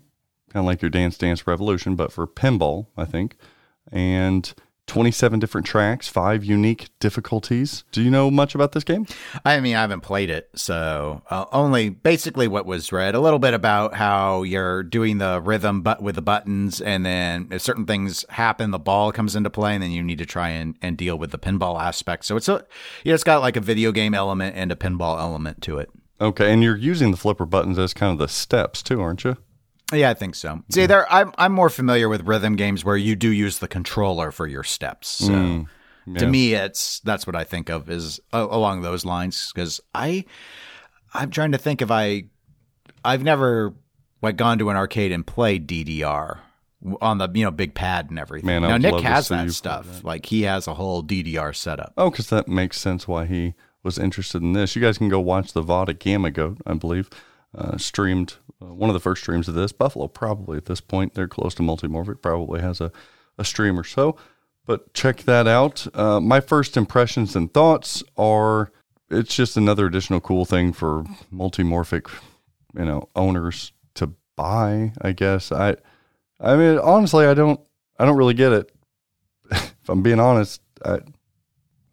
kind of like your Dance Dance Revolution, but for pinball, I think. And 27 different tracks, five unique difficulties. Do you know much about this game? I mean, I haven't played it, so uh, only basically what was read. A little bit about how you're doing the rhythm, but with the buttons, and then if certain things happen, the ball comes into play, and then you need to try and, and deal with the pinball aspect. So it's a, know, it's got like a video game element and a pinball element to it. Okay. And you're using the flipper buttons as kind of the steps, too, aren't you? Yeah, I think so. See, there, I'm I'm more familiar with rhythm games where you do use the controller for your steps. So Mm, to me, it's that's what I think of is uh, along those lines. Because I, I'm trying to think if I, I've never like gone to an arcade and played DDR on the you know big pad and everything. Man, now Nick has that stuff. Like he has a whole DDR setup. Oh, because that makes sense why he was interested in this. You guys can go watch the VOD Vada Gamma Goat, I believe, uh, streamed uh, one of the first streams of this. Buffalo probably at this point they're close to Multimorphic, probably has a, a stream or so. But check that out. Uh, my first impressions and thoughts are it's just another additional cool thing for Multimorphic, you know, owners to buy. I guess I, I mean, honestly, I don't, I don't really get it. <laughs> if I'm being honest, I,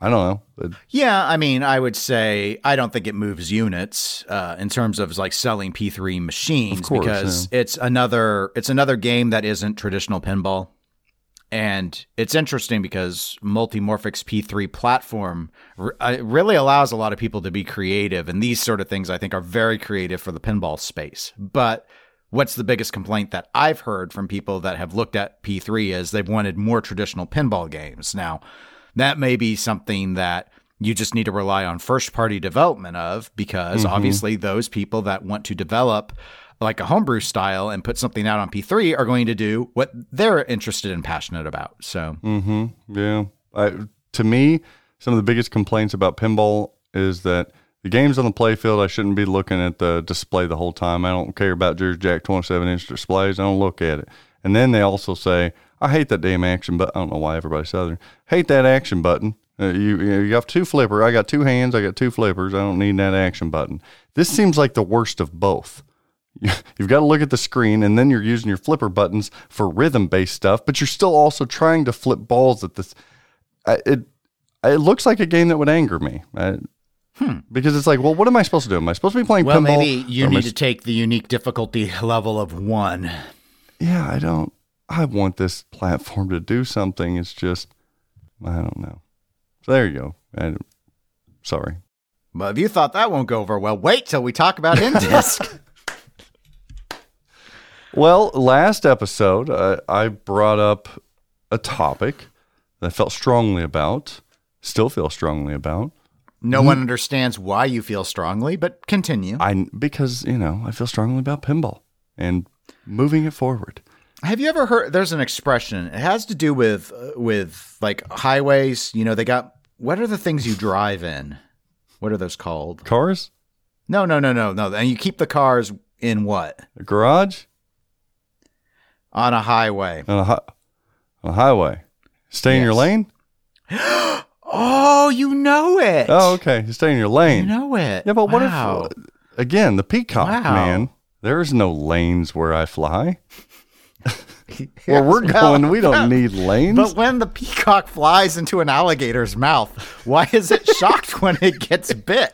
I don't know. Yeah, I mean, I would say I don't think it moves units uh, in terms of like selling P3 machines course, because it's another it's another game that isn't traditional pinball. And it's interesting because Multimorphic's P3 platform r- uh, really allows a lot of people to be creative, and these sort of things I think are very creative for the pinball space. But what's the biggest complaint that I've heard from people that have looked at P3 is they've wanted more traditional pinball games. Now, that may be something that you just need to rely on first party development of because obviously those people that want to develop like a homebrew style and put something out on P3 are going to do what they're interested and passionate about. So, Mm-hmm. Yeah. I, to me, some of the biggest complaints about pinball is that the games on the playfield, I shouldn't be looking at the display the whole time. I don't care about Jersey Jack 27 inch displays. I don't look at it. And then they also say, I hate that damn action button. I don't know why everybody's Southern. Hate that action button. Uh, you, you got two flipper. I got two hands. I got two flippers. I don't need that action button. This seems like the worst of both. <laughs> You've got to look at the screen, and then you're using your flipper buttons for rhythm-based stuff, but you're still also trying to flip balls at this. I, it, it looks like a game that would anger me. I, Because it's like, well, what am I supposed to do? Am I supposed to be playing Well, pinball? maybe you am I need to take the unique difficulty level of one. yeah, I don't. I want this platform to do something. It's just, I don't know. So there you go. I, sorry. But if you thought that won't go over well, wait till we talk about Indisc. <laughs> Well, last episode, uh, I brought up a topic that I felt strongly about, still feel strongly about. no one understands why you feel strongly, but continue. I because you know I feel strongly about pinball and moving it forward. Have you ever heard? There's an expression. It has to do with uh, with like highways. You know, they got what are the things you drive in? What are those called? Cars, No, no, no, no, no. And you keep the cars in what a garage, on a highway? on a, hi- on a highway. Stay in your lane. <gasps> Oh, you know it. Oh, okay. Stay in your lane. you know it. yeah, but what if again the peacock Wow. man? There's no lanes where I fly. <laughs> Where we're going, we don't need <laughs> lanes. But when the peacock flies into an alligator's mouth, why is it <laughs> shocked when it gets bit?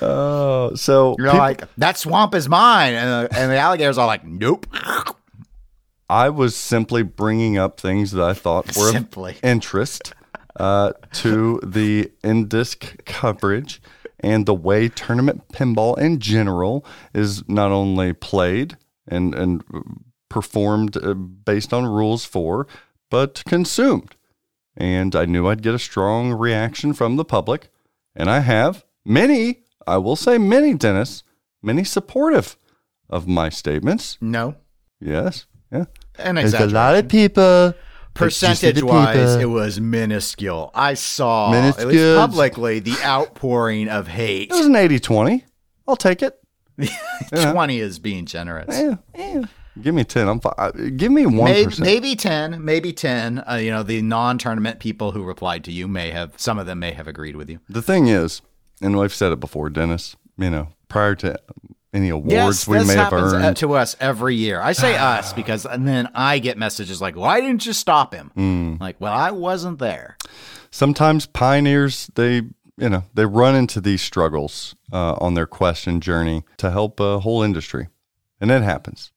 Oh, so You're peop- like, that swamp is mine. And the, and the alligator's are like, nope. I was simply bringing up things that I thought were Simply. of interest uh, to the Indisc coverage and the way tournament pinball in general is not only played and and performed uh, based on rules for, but consumed. And I knew I'd get a strong reaction from the public, and I have many. I will say many, Dennis, many supportive of my statements. No. Yes, yeah. An There's a lot of people. Percentage wise, it was minuscule. I saw, at least publicly, the outpouring of hate. It was an 80 20. I'll take it. <laughs> 20 is being generous. Yeah, yeah. Give me 10. I'm fine. Give me 1%. Maybe, maybe 10, maybe 10. Uh, you know, the non tournament people who replied to you may have, some of them may have agreed with you. The thing is, and I've said it before, Dennis, you know, prior to any awards yes, we may have happens uh, earned. to us every year. I say <sighs> us because and then I get messages like, "Why didn't you stop him?" Hmm. Like, well, I wasn't there. Sometimes pioneers, they, you know, they run into these struggles uh, on their quest and journey to help a whole industry. And it happens.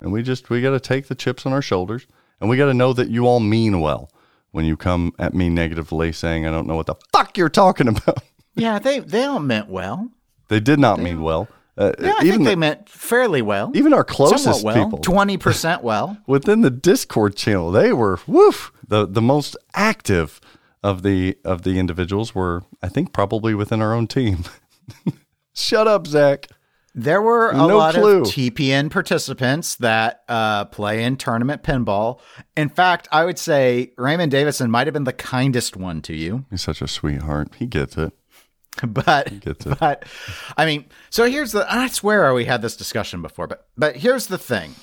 And we just, we got to take the chips on our shoulders and we got to know that you all mean well when you come at me negatively saying, I don't know what the fuck you're talking <laughs> about. Yeah, they they all meant well. They did not mean well. Uh, Yeah, I even think the- they meant fairly well. even our closest well, people twenty percent well. <laughs> within the Discord channel, they were woof the the most active of the of the individuals were I think probably within our own team. <laughs> Shut up, Zach. There were a No lot clue. of TPN participants that uh, play in tournament pinball. In fact, I would say Raymond Davison might have been the kindest one to you. He's such a sweetheart. He gets it. <laughs> but he gets it. but I mean, so here's the. I swear we had this discussion before, but but here's the thing.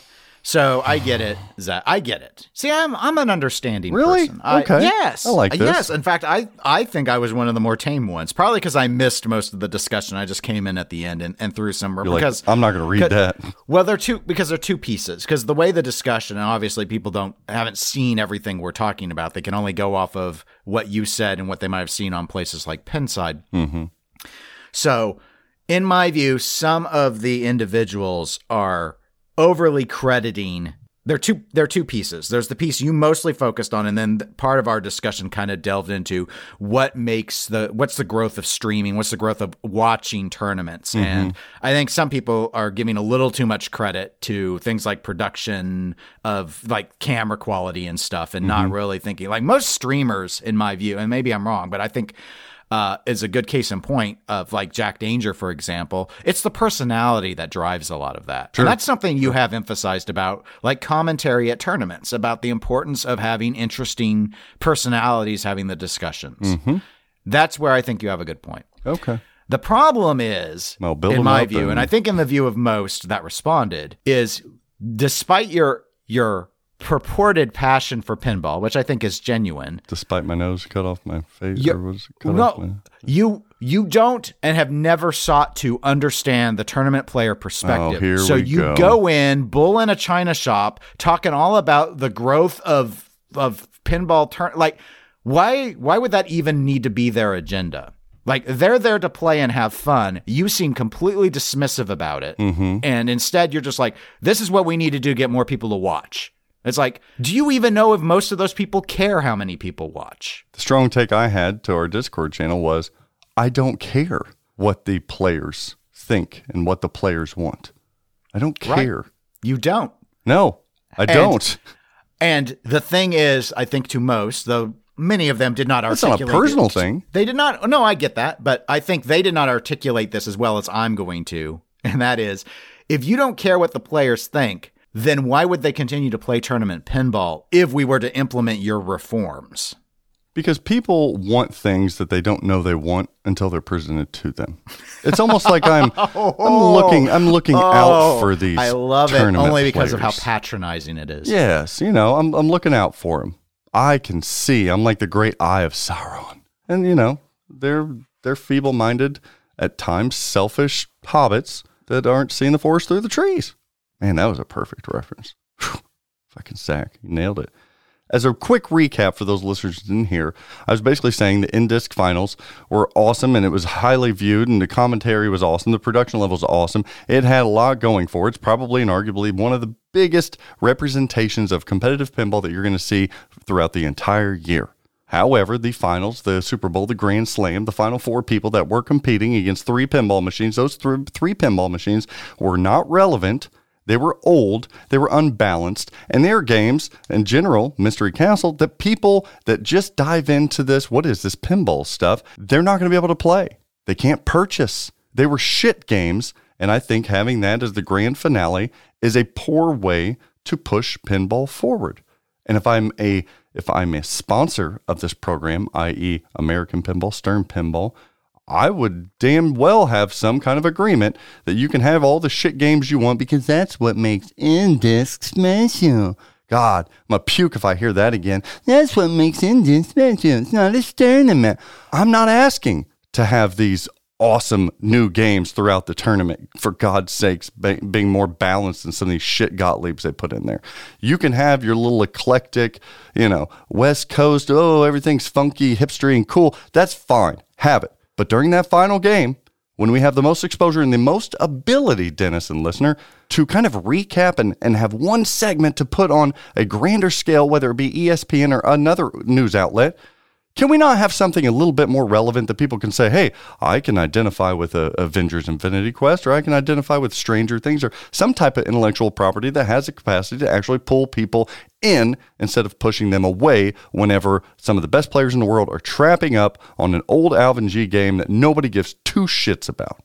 So I get it, Zach. I get it. See, I'm I'm an understanding Really? person. I- Okay. yes. I like this. Yes. In fact, I I think I was one of the more tame ones. Probably because I missed most of the discussion. I just came in at the end and, and threw some You're because like, I'm not going to read that. well, they're two because they're two pieces. Because the way the discussion, and obviously people don't haven't seen everything we're talking about. They can only go off of what you said and what they might have seen on places like Pinside. Mm-hmm. So, in my view, some of the individuals are overly crediting. They're two. They're two pieces. There's the piece you mostly focused on, and then part of our discussion kind of delved into what makes the what's the growth of streaming, what's the growth of watching tournaments, mm-hmm. and I think some people are giving a little too much credit to things like production of like camera quality and stuff, and not mm-hmm. really thinking like most streamers, in my view, and maybe I'm wrong, but I think uh, is a good case in point of like Jack Danger, for example. It's the personality that drives a lot of that. And that's something you have emphasized about like commentary at tournaments about the importance of having interesting personalities having the discussions. That's where I think you have a good point. Okay. The problem is, Well, in my view, and and- I think in the view of most that responded, is despite your your purported passion for pinball, which I think is genuine, Despite my nose cut off my face, you- or was cut off my... no, you you don't and have never sought to understand the tournament player perspective. Oh, so you go. go in, bull in a china shop, talking all about the growth of of pinball turn like why why would that even need to be their agenda? Like they're there to play and have fun. You seem completely dismissive about it. Mm-hmm. And instead you're just like, this is what we need to do to get more people to watch. It's like, do you even know if most of those people care how many people watch? The strong take I had to our Discord channel was I don't care what the players think and what the players want. I don't Right. care. You don't. No, I don't. And the thing is, I think to most, though many of them did not That's not a personal it. thing. They did not. No, I get that, but I think they did not articulate this as well as I'm going to. And that is, if you don't care what the players think, then why would they continue to play tournament pinball if we were to implement your reforms? Because people want things that they don't know they want until they're presented to them. It's almost like I'm <laughs> I'm looking I'm looking oh, out for these. Oh, I love it only because of how patronizing it is. Yes, you know, I'm I'm looking out for them. I can see. I'm like the great eye of Sauron. And you know, they're they're feeble-minded, at times selfish hobbits that aren't seeing the forest through the trees. Man, that was a perfect reference. Whew. Fucking sack. You nailed it. As a quick recap for those listeners who didn't hear, I was basically saying the Indisc finals were awesome and it was highly viewed and the commentary was awesome. The production level was awesome. It had a lot going for it. It's probably and arguably one of the biggest representations of competitive pinball that you're going to see throughout the entire year. However, the finals, the Super Bowl, the Grand Slam, the final four people that were competing against three pinball machines, those three, three pinball machines were not relevant. They were old, they were unbalanced, and they are games in general, Mystery Castle, that people that just dive into this, what is this pinball stuff, they're not going to be able to play. They can't purchase. They were shit games, and I think having that as the grand finale is a poor way to push pinball forward. And if I'm a if I'm a sponsor of this program, i.e., American Pinball, Stern Pinball, I would damn well have some kind of agreement that you can have all the shit games you want because that's what makes Indisc special. God, I'm gonna puke if I hear that again. That's what makes Indisc special. It's not a tournament. I'm not asking to have these awesome new games throughout the tournament. For God's sakes, be- being more balanced than some of these shit Gottliebs they put in there. You can have your little eclectic, you know, West Coast. Oh, everything's funky, hipstery, and cool. That's fine. Have it. But during that final game, when we have the most exposure and the most ability, Dennis and listener, to kind of recap and, and have one segment to put on a grander scale, whether it be ESPN or another news outlet, can we not have something a little bit more relevant that people can say, hey, I can identify with Avengers Infinity Quest, or I can identify with Stranger Things, or some type of intellectual property that has the capacity to actually pull people in instead of pushing them away whenever some of the best players in the world are trapping up on an old Alvin G game that nobody gives two shits about?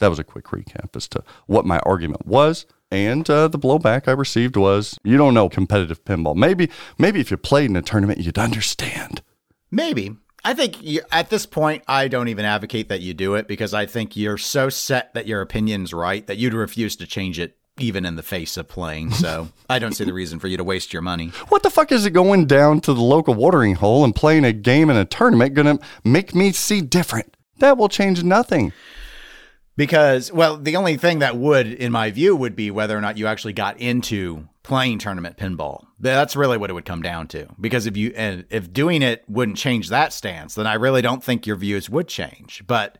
That was a quick recap as to what my argument was. And uh, the blowback I received was, you don't know competitive pinball. Maybe, maybe if you played in a tournament, you'd understand. Maybe. I think you, at this point, I don't even advocate that you do it because I think you're so set that your opinion's right that you'd refuse to change it even in the face of playing. So <laughs> I don't see the reason for you to waste your money. What the fuck is it going down to the local watering hole and playing a game in a tournament going to make me see different? That will change nothing. Because, well, the only thing that would, in my view, would be whether or not you actually got into playing tournament pinball. That's really what it would come down to. Because if you, and if doing it wouldn't change that stance, then I really don't think your views would change. But,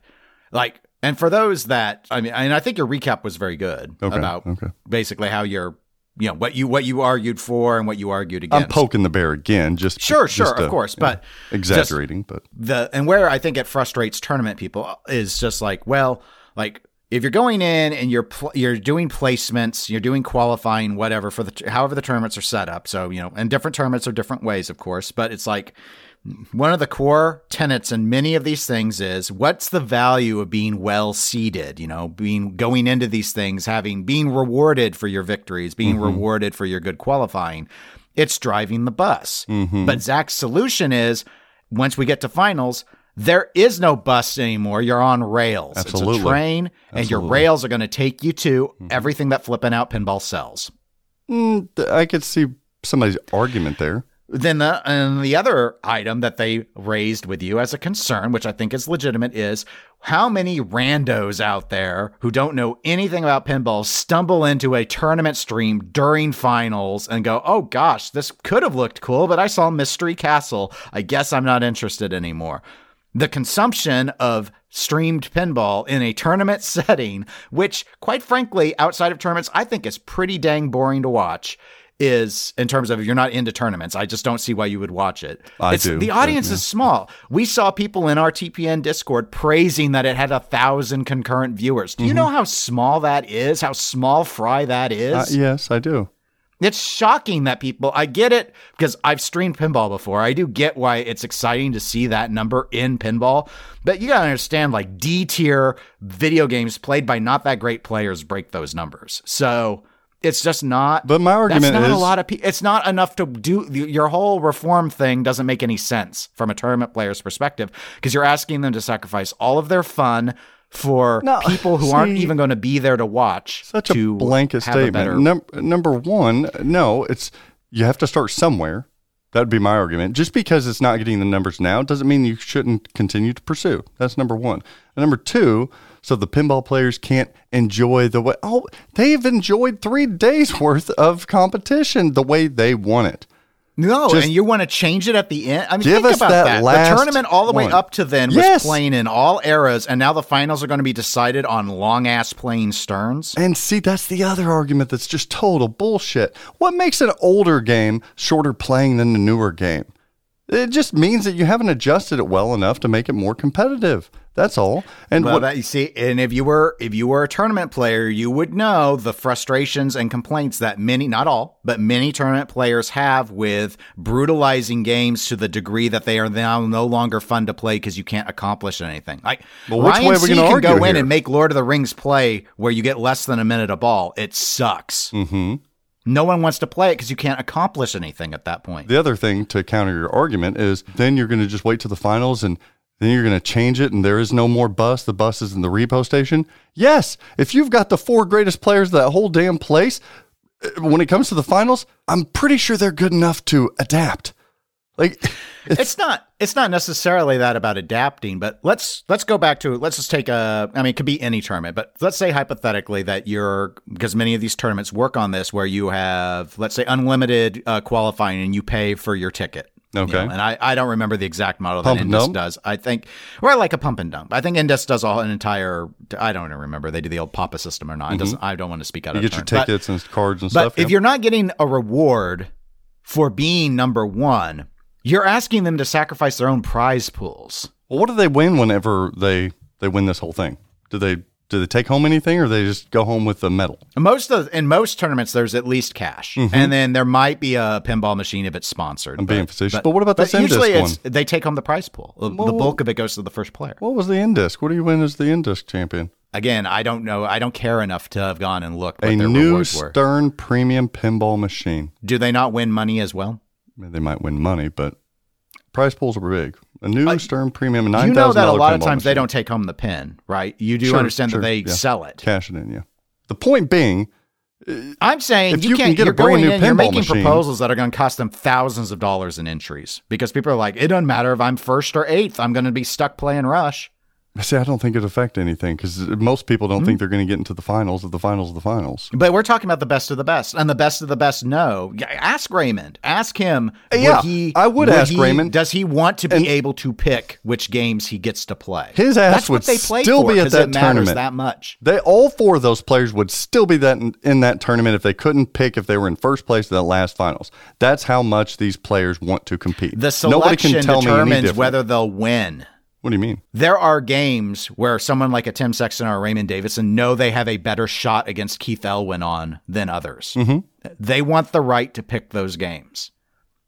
like, and for those that, I mean, and I think your recap was very good Okay, about okay. basically how you're, you know, what you what you argued for and what you argued against. I'm poking the bear again, just Sure, just, sure, of course, know, but exaggerating. but the and where I think it frustrates tournament people is just like, well, like if you're going in and you're pl- you're doing placements, you're doing qualifying, whatever for the however the tournaments are set up. So you know, and different tournaments are different ways, of course, but it's like one of the core tenets in many of these things is what's the value of being well seeded you know being going into these things having being rewarded for your victories being mm-hmm. rewarded for your good qualifying? It's driving the bus. Mm-hmm. But zach's solution is once we get to finals there is no bus anymore you're on rails Absolutely. it's a train and your rails are going to take you to everything that flipping out pinball sells mm, I could see somebody's argument there. Then the and the other item that they raised with you as a concern, which I think is legitimate, is how many randos out there who don't know anything about pinball stumble into a tournament stream during finals and go, "Oh gosh, this could have looked cool, but I saw Mystery Castle. I guess I'm not interested anymore." The consumption of streamed pinball in a tournament <laughs> setting, which quite frankly, outside of tournaments, I think is pretty dang boring to watch is in terms of if you're not into tournaments, I just don't see why you would watch it. I It's- do, The audience yeah. is small. We saw people in our TPN Discord praising that it had a thousand concurrent viewers. Do you know how small that is? How small fry that is? Mm-hmm. Uh, yes, I do. It's shocking that people, I get it because I've streamed pinball before. I do get why it's exciting to see that number in pinball, but you got to understand like D tier video games played by not that great players break those numbers. So it's just not. But my argument that's not a lot of people. It's not enough to do your whole reform thing doesn't make any sense from a tournament player's perspective because you're asking them to sacrifice all of their fun for No, people who <laughs> aren't even going to be there to watch. Such a to blanket a statement. better- Num- number one, no, it's you have to start somewhere. That would be my argument. Just because it's not getting the numbers now doesn't mean you shouldn't continue to pursue. That's number one. And number two, so the pinball players can't enjoy the way. Oh, they've enjoyed three days <laughs> worth of competition the way they want it. No, Just and you want to change it at the end? I mean, give think us about that that. last the tournament all the way one. up to then was Yes. playing in all eras, and now the finals are going to be decided on long ass playing Stearns. And see, that's the other argument that's just total bullshit. What makes an older game shorter playing than a newer game? It just means that you haven't adjusted it well enough to make it more competitive. That's all. And Well, what, that you see, and if you were if you were a tournament player, you would know the frustrations and complaints that many, not all, but many tournament players have with brutalizing games to the degree that they are now no longer fun to play because you can't accomplish anything. Like Well, which Ryan way are we can go argue in and make Lord of the Rings play where you get less than a minute a ball. It sucks. hmm No one wants to play it because you can't accomplish anything at that point. The other thing to counter your argument is then you're going to just wait to the finals and then you're going to change it and there is no more bus. The bus is in the repo station. Yes, if you've got the four greatest players of that whole damn place, uh, when it comes to the finals, I'm pretty sure they're good enough to adapt. Like, it's not it's not necessarily that about adapting, but let's let's go back to let's just take a I mean it could be any tournament, but let's say hypothetically that you're because many of these tournaments work on this where you have let's say unlimited uh, qualifying and you pay for your ticket. You Okay. know, and I, I don't remember the exact model Pump that Indisc does. I think, or like a pump and dump. I think Indisc does all an entire. I don't even remember they do the old Papa system or not. It doesn't. I don't want to speak out Mm-hmm. you of get your turn. But- tickets and cards and but stuff. if yeah. you're not getting a reward for being number one, you're asking them to sacrifice their own prize pools. Well, what do they win whenever they they win this whole thing? Do they do they take home anything, or they just go home with the medal? Most of in most tournaments, there's at least cash, and then there might be a pinball machine if it's sponsored. Mm-hmm. I'm being facetious, but what about the but usually Zendisk it's they take home the prize pool. The, the bulk of it goes to the first player. What was the Indisc? What do you win as the Indisc champion? Again, I don't know. I don't care enough to have gone and looked A new rewards were. Stern premium pinball machine. Do they not win money as well? I mean, they might win money, but prize pools are big. A new Uh, Stern premium nine You know that a lot of times they don't take home the pin, right? You do Sure, understand sure, that they yeah. sell it. cash it in. Yeah. The point being, I'm saying If you, you can can't get a brand new in, you're making machine- proposals that are going to cost them thousands of dollars in entries because people are like, it doesn't matter if I'm first or eighth, I'm going to be stuck playing Rush. <laughs> see, I don't think it affect anything because most people Hmm? don't think they're going to get into the finals of the finals of the finals. But we're talking about the best of the best, and the best of the best know. Ask Raymond. Ask him. Yeah, would he, I would ask he- Raymond. Does he want to be And- able to pick which games he gets to play? His ass That's would what they play still for, be at that tournament. that much. They all four of those players would still be that in, in that tournament if they couldn't pick if they were in first place in that last finals. That's how much these players want to compete. The Nobody selection can tell me determines different. whether they'll win. What do you mean? There are games where someone like a Tim Sexton or a Raymond Davison know they have a better shot against Keith Elwin on than others. Mm-hmm. They want the right to pick those games.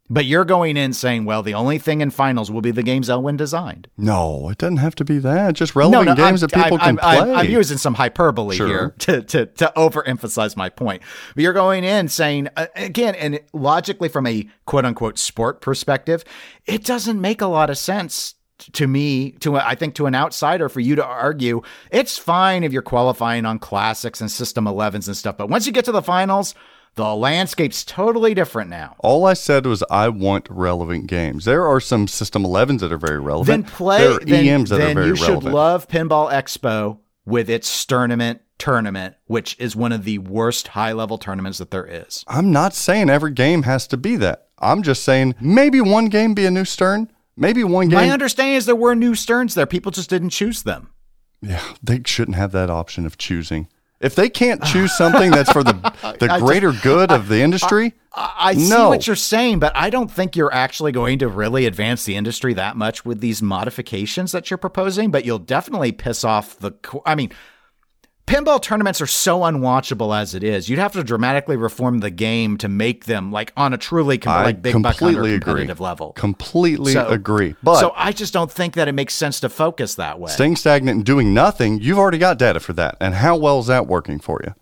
But you're going in saying, well, the only thing in finals will be the games Elwin designed. No, it doesn't have to be that. Just relevant games I'm, that people I'm, can I'm, play. I'm, I'm using some hyperbole Sure. here to, to, to overemphasize my point. But you're going in saying, uh, again, and logically from a quote unquote sport perspective, it doesn't make a lot of sense to me, to I think to an outsider, for you to argue it's fine if you're qualifying on classics and system 11s and stuff, but once you get to the finals, The landscape's totally different now. All I said was I want relevant games. There are some System 11s that are very Then relevant. play. There are then, EMs that then are very you should relevant. love Pinball Expo with its tournament tournament, which is one of the worst high level tournaments that there is. I'm not saying every game has to be that. I'm just saying maybe one game be a new Stern. Maybe one game. My understanding is there were new Sterns there. People just didn't choose them. Yeah, they shouldn't have that option of choosing. If they can't <sighs> choose something that's for the the <laughs> I just- greater good of the industry, I, I see No. what you're saying, but I don't think you're actually going to really advance the industry that much with these modifications that you're proposing. But you'll definitely piss off the. I mean, pinball tournaments are so unwatchable as it is. You'd have to dramatically reform the game to make them like on a truly com- like big buck hunter completely agree. competitive level. Completely So- agree. But so I just don't think that it makes sense to focus that way. staying stagnant and doing nothing, you've already got data for that. And how well is that working for you?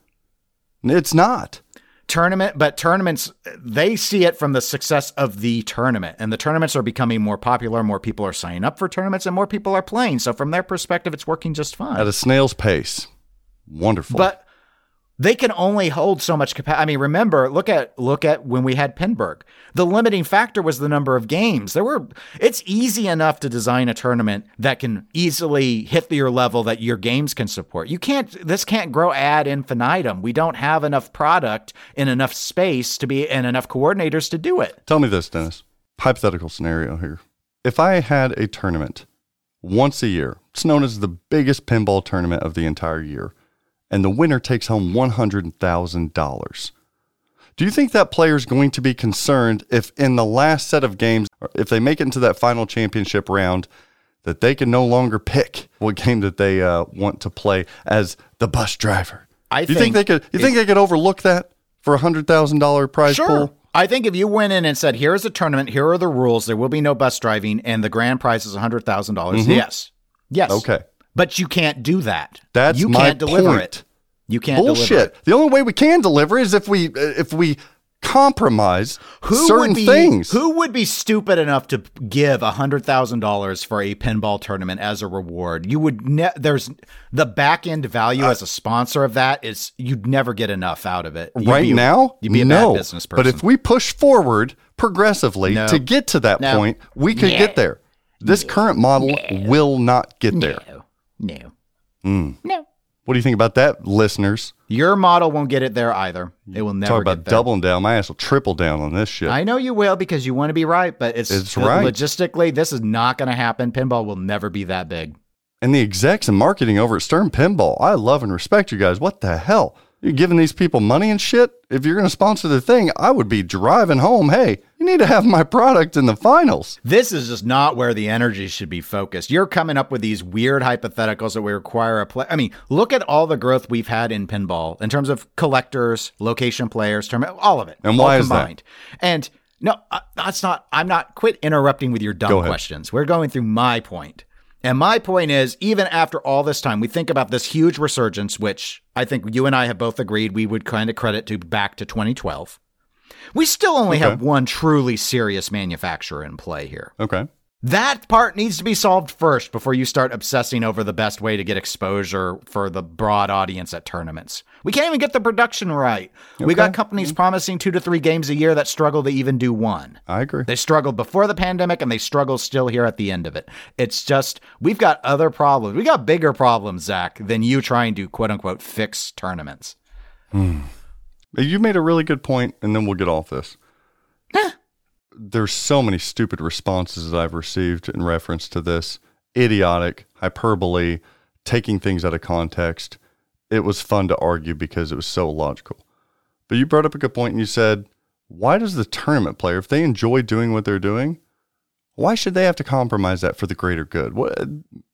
It's not. tournament but tournaments they see it from the success of the tournament and the tournaments are becoming more popular more people are signing up for tournaments and more people are playing so from their perspective it's working just fine At a snail's pace. Wonderful. but they can only hold so much capacity. I mean, remember, look at look at when we had Pinburgh. The limiting factor was the number of games. There were. It's easy enough to design a tournament that can easily hit your level that your games can support. You can't. This can't grow ad infinitum. We don't have enough product in enough space to be and enough coordinators to do it. Tell me this, Dennis. Hypothetical scenario here. If I had a tournament once a year, it's known as the biggest pinball tournament of the entire year, and the winner takes home $100,000. Do you think that player is going to be concerned if in the last set of games, if they make it into that final championship round, that they can no longer pick what game that they uh, want to play as the bus driver? I you think, they could? You think they could overlook that for a hundred thousand dollar prize pool? I think if you went in and said, "Here's a tournament. Here are the rules. There will be no bus driving, and the grand prize is hundred dollars." dollars Yes, yes. Mm-hmm. Okay. But you can't do that. That's you my can't deliver point. it. You can't deliver bullshit. it. The only way we can deliver is if we uh, if we compromise Who certain would be, things. Who would be stupid enough to give hundred thousand dollars for a pinball tournament as a reward? You would. Ne- there's the back end value as a sponsor of that is you'd never get enough out of it. You'd right be- now, you'd be a no. bad business person. But if we push forward progressively No. to get to that No. point, we could get there. This current model will not get there. No, Mm. no, What do you think about that, listeners? your model won't get it there either. It will never Talk get about there. doubling down. My ass will triple down on this shit. I know you will because you want to be right, but it's, It's right. logistically this is not going to happen. Pinball will never be that big. And the execs and marketing over at Stern Pinball, I love and respect you guys. What the hell? You're giving these people money and shit? If you're going to sponsor the thing, I would be driving home. Hey, you need to have my product in the finals. This is just not where the energy should be focused. You're coming up with these weird hypotheticals that we require a play. I mean, look at all the growth we've had in pinball in terms of collectors, location players, term- all of it. And why all is that? combined. And no, uh, that's not. I'm not. Quit interrupting with your dumb questions. We're going through my point. And my point is, even after all this time, we think about this huge resurgence, which I think you and I have both agreed we would kind of credit to back to 2012. We still only Okay. have one truly serious manufacturer in play here. Okay. That part needs to be solved first before you start obsessing over the best way to get exposure for the broad audience at tournaments. We can't even get the production right. We got companies promising two to three games a year that struggle to even do one. I agree. They struggled before the pandemic and they struggle still here at the end of it. It's just, we've got other problems. We got bigger problems, Zach, than you trying to quote unquote fix tournaments. Hmm. You made a really good point, and then we'll get off this. <laughs> There's so many stupid responses that I've received in reference to this idiotic hyperbole, taking things out of context. It was fun to argue because it was so logical. But you brought up a good point and you said, why does the tournament player, if they enjoy doing what they're doing, why should they have to compromise that for the greater good? What,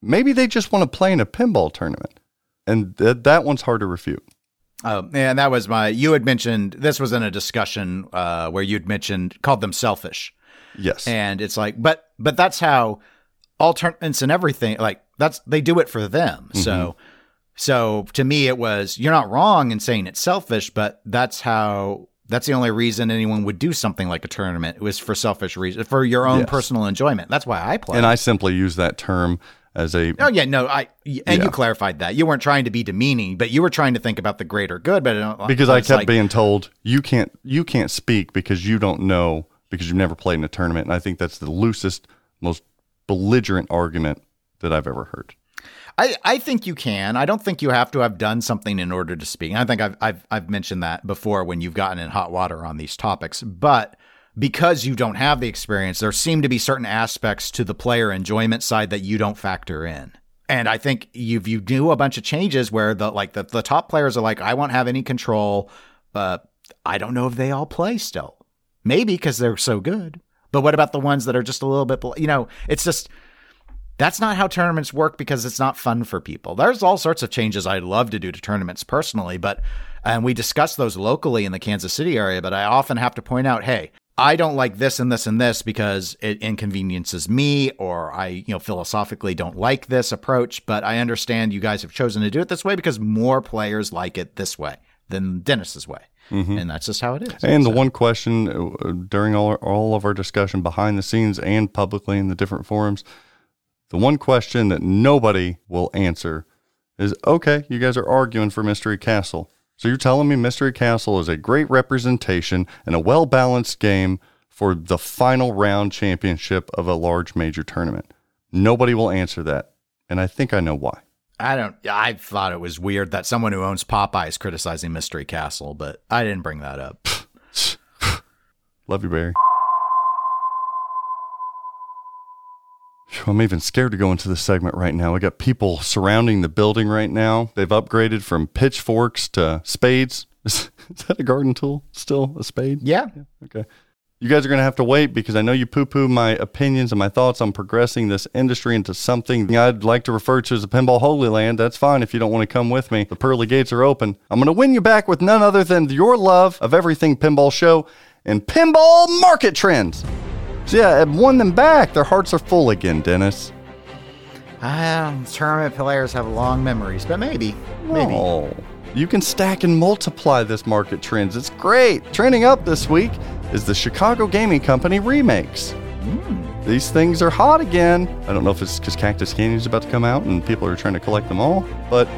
maybe they just want to play in a pinball tournament. And th- that one's hard to refute. Oh, and that was my. You had mentioned this was in a discussion uh, where you'd mentioned called them selfish, Yes. and it's like, but but that's how all tournaments and everything like that's they do it for them. So so to me, it was you're not wrong in saying it's selfish, but that's how that's the only reason anyone would do something like a tournament. It was for selfish reasons, for your own Yes. personal enjoyment. That's why I play. And I simply use that term as a Oh yeah, no, I and Yeah. you clarified that you weren't trying to be demeaning, but you were trying to think about the greater good. But I don't, because I kept like- being told you can't you can't speak because you don't know because you've never played in a tournament and I think that's the loosest most belligerent argument that I've ever heard. I, I think you can. I don't think you have to have done something in order to speak. And I think I've, I've I've mentioned that before when you've gotten in hot water on these topics. But because you don't have the experience, there seem to be certain aspects to the player enjoyment side that you don't factor in. And I think you you do a bunch of changes where the like the, the top players are like, I won't have any control. Uh, I don't know if they all play still. Maybe because they're so good. But what about the ones that are just a little bit, you know, it's just that's not how tournaments work because it's not fun for people. There's all sorts of changes I'd love to do to tournaments personally, but and we discuss those locally in the Kansas City area, but I often have to point out, hey, I don't like this and this and this because it inconveniences me or I, you know, philosophically don't like this approach, but I understand you guys have chosen to do it this way because more players like it this way than Dennis's way. And that's just how it is. Mm-hmm. And the one question uh, during all, all of our discussion behind the scenes and publicly in the different forums, the one question that nobody will answer is okay, you guys are arguing for Mystery Castle. So you're telling me Mystery Castle is a great representation and a well balanced game for the final round championship of a large major tournament. Nobody will answer that. And I think I know why. I don't. I thought it was weird that someone who owns Popeye is criticizing Mystery Castle, but I didn't bring that up. <laughs> Love you, Barry. I'm even scared to go into this segment right now. We got people surrounding the building right now. They've upgraded from pitchforks to spades. Is, <laughs> is that a garden tool? Still a spade? Yeah, Okay. You guys are going to have to wait because I know you poo poo my opinions and my thoughts on progressing this industry into something I'd like to refer to as a pinball holy land. That's fine if you don't want to come with me. The pearly gates are open. I'm going to win you back with none other than your love of everything pinball show and pinball market trends. So, yeah, I've won them back. Their hearts are full again, Dennis. um, tournament players have long memories, but maybe, maybe. Oh, you can stack and multiply this market trends. It's great. Trending up this week is the Chicago Gaming Company remakes. These things are hot again. I don't know if it's because Cactus Canyon is about to come out and people are trying to collect them all, but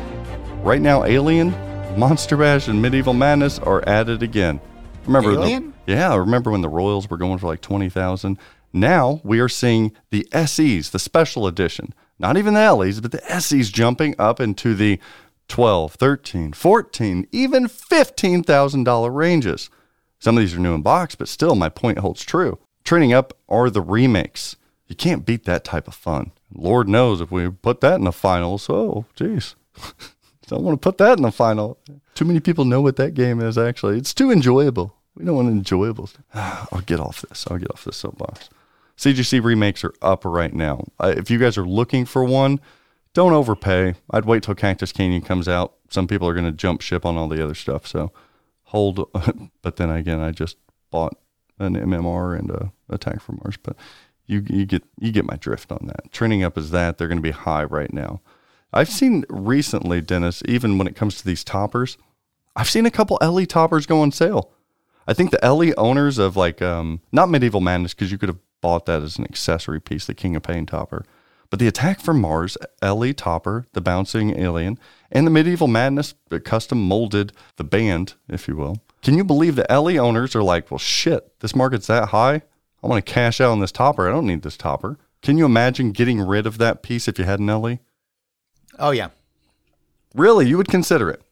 right now, Alien, Monster Bash, and Medieval Madness are at it again. Remember, the- Alien? Yeah, I remember when the Royals were going for like twenty thousand? Now we are seeing the SEs, the special edition, not even the LEs, but the SEs jumping up into the 12, 13, 14, even $15,000 ranges. Some of these are new in box, but still, my point holds true. Trending up are the remakes. You can't beat that type of fun. Lord knows if we put that in the final, so, oh, geez. <laughs> Don't want to put that in the final. Too many people know what that game is, actually. It's too enjoyable. We don't want enjoyable. <sighs> I'll get off this. I'll get off this soapbox. CGC remakes are up right now. Uh, if you guys are looking for one, don't overpay. I'd wait till Cactus Canyon comes out. Some people are going to jump ship on all the other stuff. So hold. <laughs> but then again, I just bought an MMR and a Attack from Mars. But you you get you get my drift on that. Trending up is that they're going to be high right now. I've seen recently, Dennis, even when it comes to these toppers, I've seen a couple LE toppers go on sale. I think the LE owners of like um not Medieval Madness because you could have bought that as an accessory piece, the King of Pain topper. But the Attack from Mars LE topper, the bouncing alien, and the Medieval Madness the custom molded the band, if you will. Can you believe the LE owners are like, well, shit, this market's that high. I want to cash out on this topper. I don't need this topper. Can you imagine getting rid of that piece if you had an LE? Oh yeah. Really, you would consider it?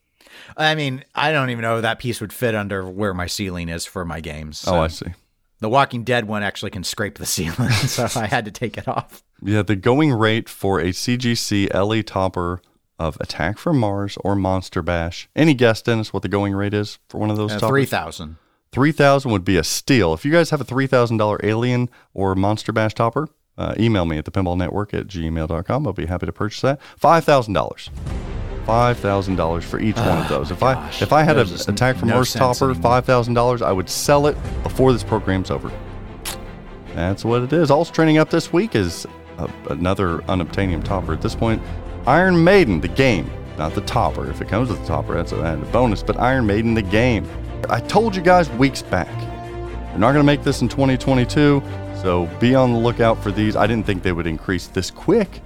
I mean, I don't even know if that piece would fit under where my ceiling is for my games. Oh. I see. The Walking Dead one actually can scrape the <laughs> ceiling, so I had to take it off. Yeah, the going rate for a CGC LE topper of Attack from Mars or Monster Bash. Any guess, Dennis, what the going rate is for one of those Uh, toppers? Three thousand. 3000 would be a steal. If you guys have a $3,000 Alien or Monster Bash topper, uh, email me at thepinballnetwork at gmail.com. I'll be happy to purchase that. $5,000. $5,000 for each one of those. If I if I had an Attack from no sense topper, $5,000, I would sell it before this program's over. That's what it is. Also trending up this week is uh, another unobtainium topper. At this point, Iron Maiden, the game, not the topper. If it comes with the topper, that's a, added bonus. But Iron Maiden, the game. I told you guys weeks back, we're not going to make this in 2022, so be on the lookout for these. I didn't think they would increase this quick,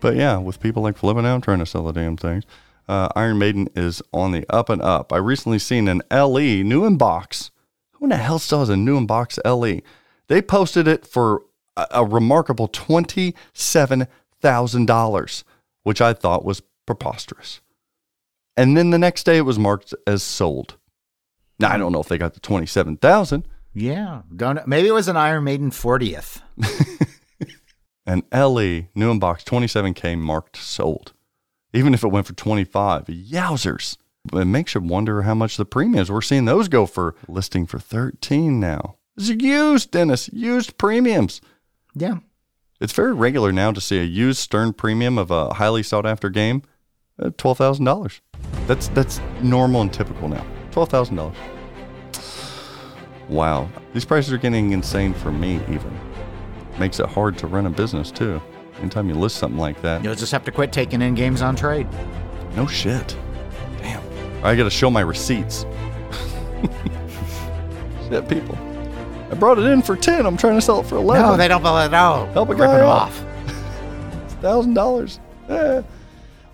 But yeah, with people like flipping out trying to sell the damn things, uh, Iron Maiden is on the up and up. I recently seen an LE new in box. Who in the hell still has a new in box LE? They posted it for a, a remarkable twenty seven thousand dollars, which I thought was preposterous. And then the next day it was marked as sold. Now I don't know if they got the twenty seven thousand. Yeah, don't. Maybe it was an Iron Maiden 40th. <laughs> An LE new in box 27K marked sold. Even if it went for 25, yowzers. It makes you wonder how much the premiums. We're seeing those go for listing for 13 now. It's used, Dennis, used premiums. Yeah. It's very regular now to see a used Stern premium of a highly sought after game at twelve thousand dollars. That's that's normal and typical now. Twelve thousand dollars. Wow, these prices are getting insane for me. Even makes it hard to run a business too. Anytime you list something like that, You'll just have to quit taking in games on trade. no shit. Damn, I got to show my receipts. <laughs> shit, people. I brought it in for ten. I'm trying to sell it for eleven. No, they don't believe No. Help a Ripping guy out. off. <laughs> thousand dollars. Eh.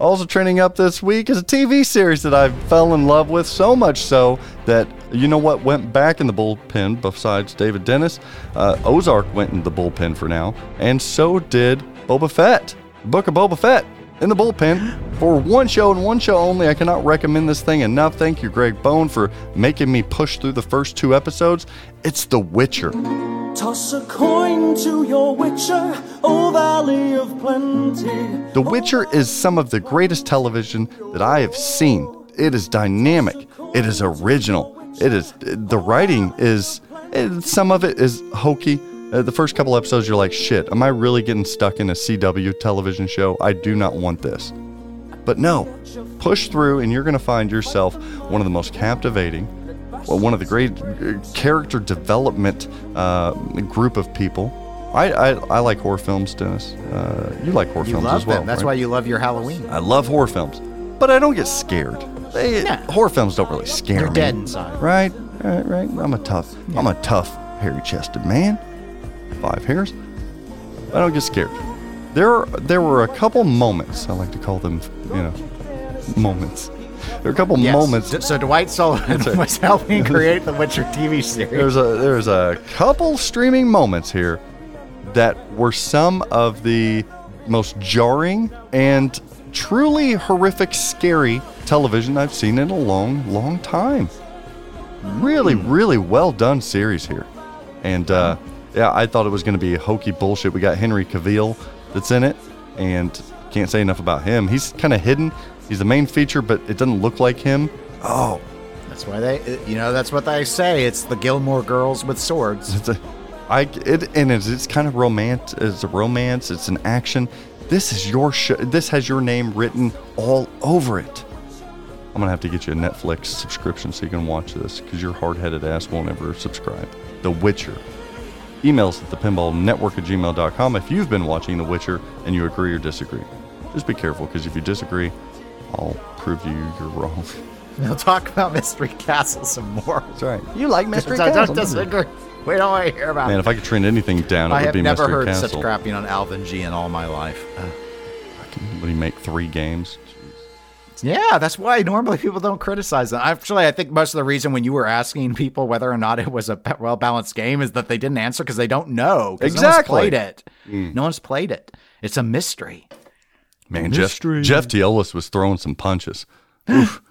Also trending up this week is a TV series that I fell in love with so much so that you know what went back in the bullpen besides David Dennis, uh, Ozark went in the bullpen for now, and so did Boba Fett. Book of Boba Fett in the bullpen for one show and one show only. I cannot recommend this thing enough. Thank you, Greg Bone, for making me push through the first two episodes. It's The Witcher. Toss a coin to your witcher, O Valley of Plenty. The Witcher is some of the greatest television that I have seen. It is dynamic. It is original. It is the writing is some of it is hokey. Uh, the first couple episodes, you're like, shit, am I really getting stuck in a CW television show? I do not want this. But no, push through, and you're going to find yourself one of the most captivating, one of the great uh, character development uh, group of people. I, I, I like horror films, Dennis. Uh, you like horror You films as well. them. That's right? why you love your Halloween. I love horror films, but I don't get scared. They, No. Horror films don't really scare You're me. dead inside. Right, right, right. I'm a tough, I'm a tough, hairy-chested man. Five hairs. I don't get scared. There, there were a couple moments. I like to call them, you know, moments. There were a couple Yes. moments. D- So Dwight Sullivan right. <laughs> was helping create the Witcher TV series. There's a there's a couple streaming moments here that were some of the most jarring and truly horrific, scary television I've seen in a long, long time. Really, really well done series here, and uh, yeah, I thought it was going to be hokey bullshit. We got Henry Cavill that's in it, and can't say enough about him. He's kind of hidden. He's the main feature, but it doesn't look like him. Oh, That's why they, you know, that's what they say. It's the Gilmore Girls with swords. It's a, I it and it's, it's kind of romance. It's a romance. It's an action. This is your show. This has your name written all over it. I'm gonna have to get you a Netflix subscription so you can watch this because your hard-headed ass won't ever subscribe. The Witcher. Emails at thepinballnetwork at gmail.com if you've been watching The Witcher and you agree or disagree. Just be careful because if you disagree, I'll prove you you're wrong. <laughs> We'll talk about Mystery Castle some more. That's right. You like Mystery So Castle? don't disagree. <laughs> We don't want to hear about Man, it. if I could trend anything down, it would be Mystery Castle. I would have be never Mystery heard Castle. such crapping on Alvin G in all my life. Uh, would he make three games? Yeah, that's why normally people don't criticize them. Actually, I think most of the reason when you were asking people whether or not it was a well balanced game is that they didn't answer because they don't know. 'cause Exactly. No one's played it. Mm. No one's played it. It's a mystery. Man, Jeff, Mystery. Jeff Teolis was throwing some punches. <gasps> Oof.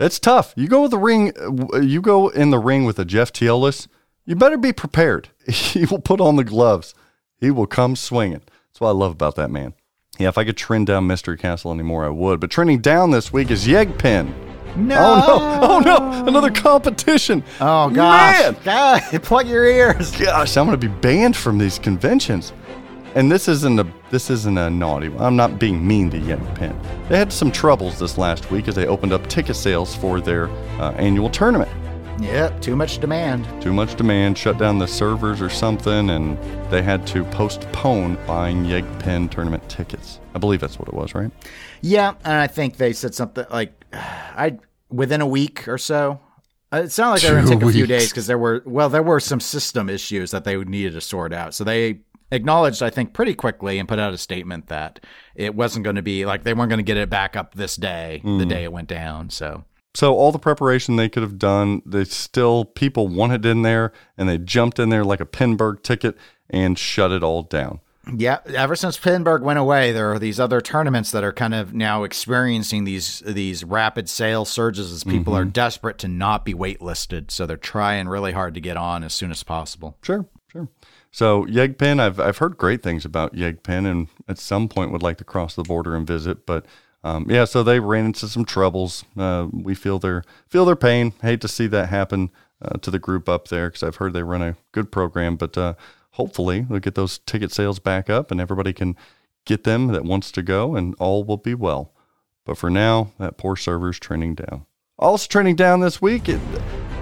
It's tough. You go with the ring. uh, You go in the ring with a Jeff Teolis. You better be prepared. <laughs> He will put on the gloves. He will come swinging. That's what I love about that man. Yeah, if I could trend down Mystery Castle anymore, I would. But trending down this week is Yegpin. No. Oh no! <laughs> Oh no! Another competition. Oh gosh. <laughs> Man! God, plug your ears. gosh, I'm going to be banned from these conventions. And this isn't a this isn't a naughty one. I'm not being mean to Yen Pen. They had some troubles this last week as they opened up ticket sales for their uh, annual tournament. Yep, too much demand. Too much demand, shut down the servers or something, and they had to postpone buying Yeg Pen tournament tickets. I believe that's what it was, right? Yeah, and I think they said something like, <sighs> I within a week or so. Uh, It sounded like they were going to take a few days because there were well, there were some system issues that they needed to sort out. So they acknowledged, I think, pretty quickly and put out a statement that it wasn't going to be like they weren't going to get it back up this day, the Mm. day it went down. So So all the preparation they could have done, they still people wanted in there and they jumped in there like a Pinburgh ticket and shut it all down. Yeah, ever since Pinburgh went away, there are these other tournaments that are kind of now experiencing these these rapid sales surges as people are desperate to not be waitlisted, so they're trying really hard to get on as soon as possible. Sure. So Yegpin, I've I've heard great things about Yegpin, and at some point would like to cross the border and visit. But um, yeah, so they ran into some troubles. Uh, we feel their feel their pain. Hate to see that happen uh, to the group up there because I've heard they run a good program. But uh, hopefully we'll get those ticket sales back up, and everybody can get them that wants to go, and all will be well. But for now, that poor server's trending down. Also trending down this week. It,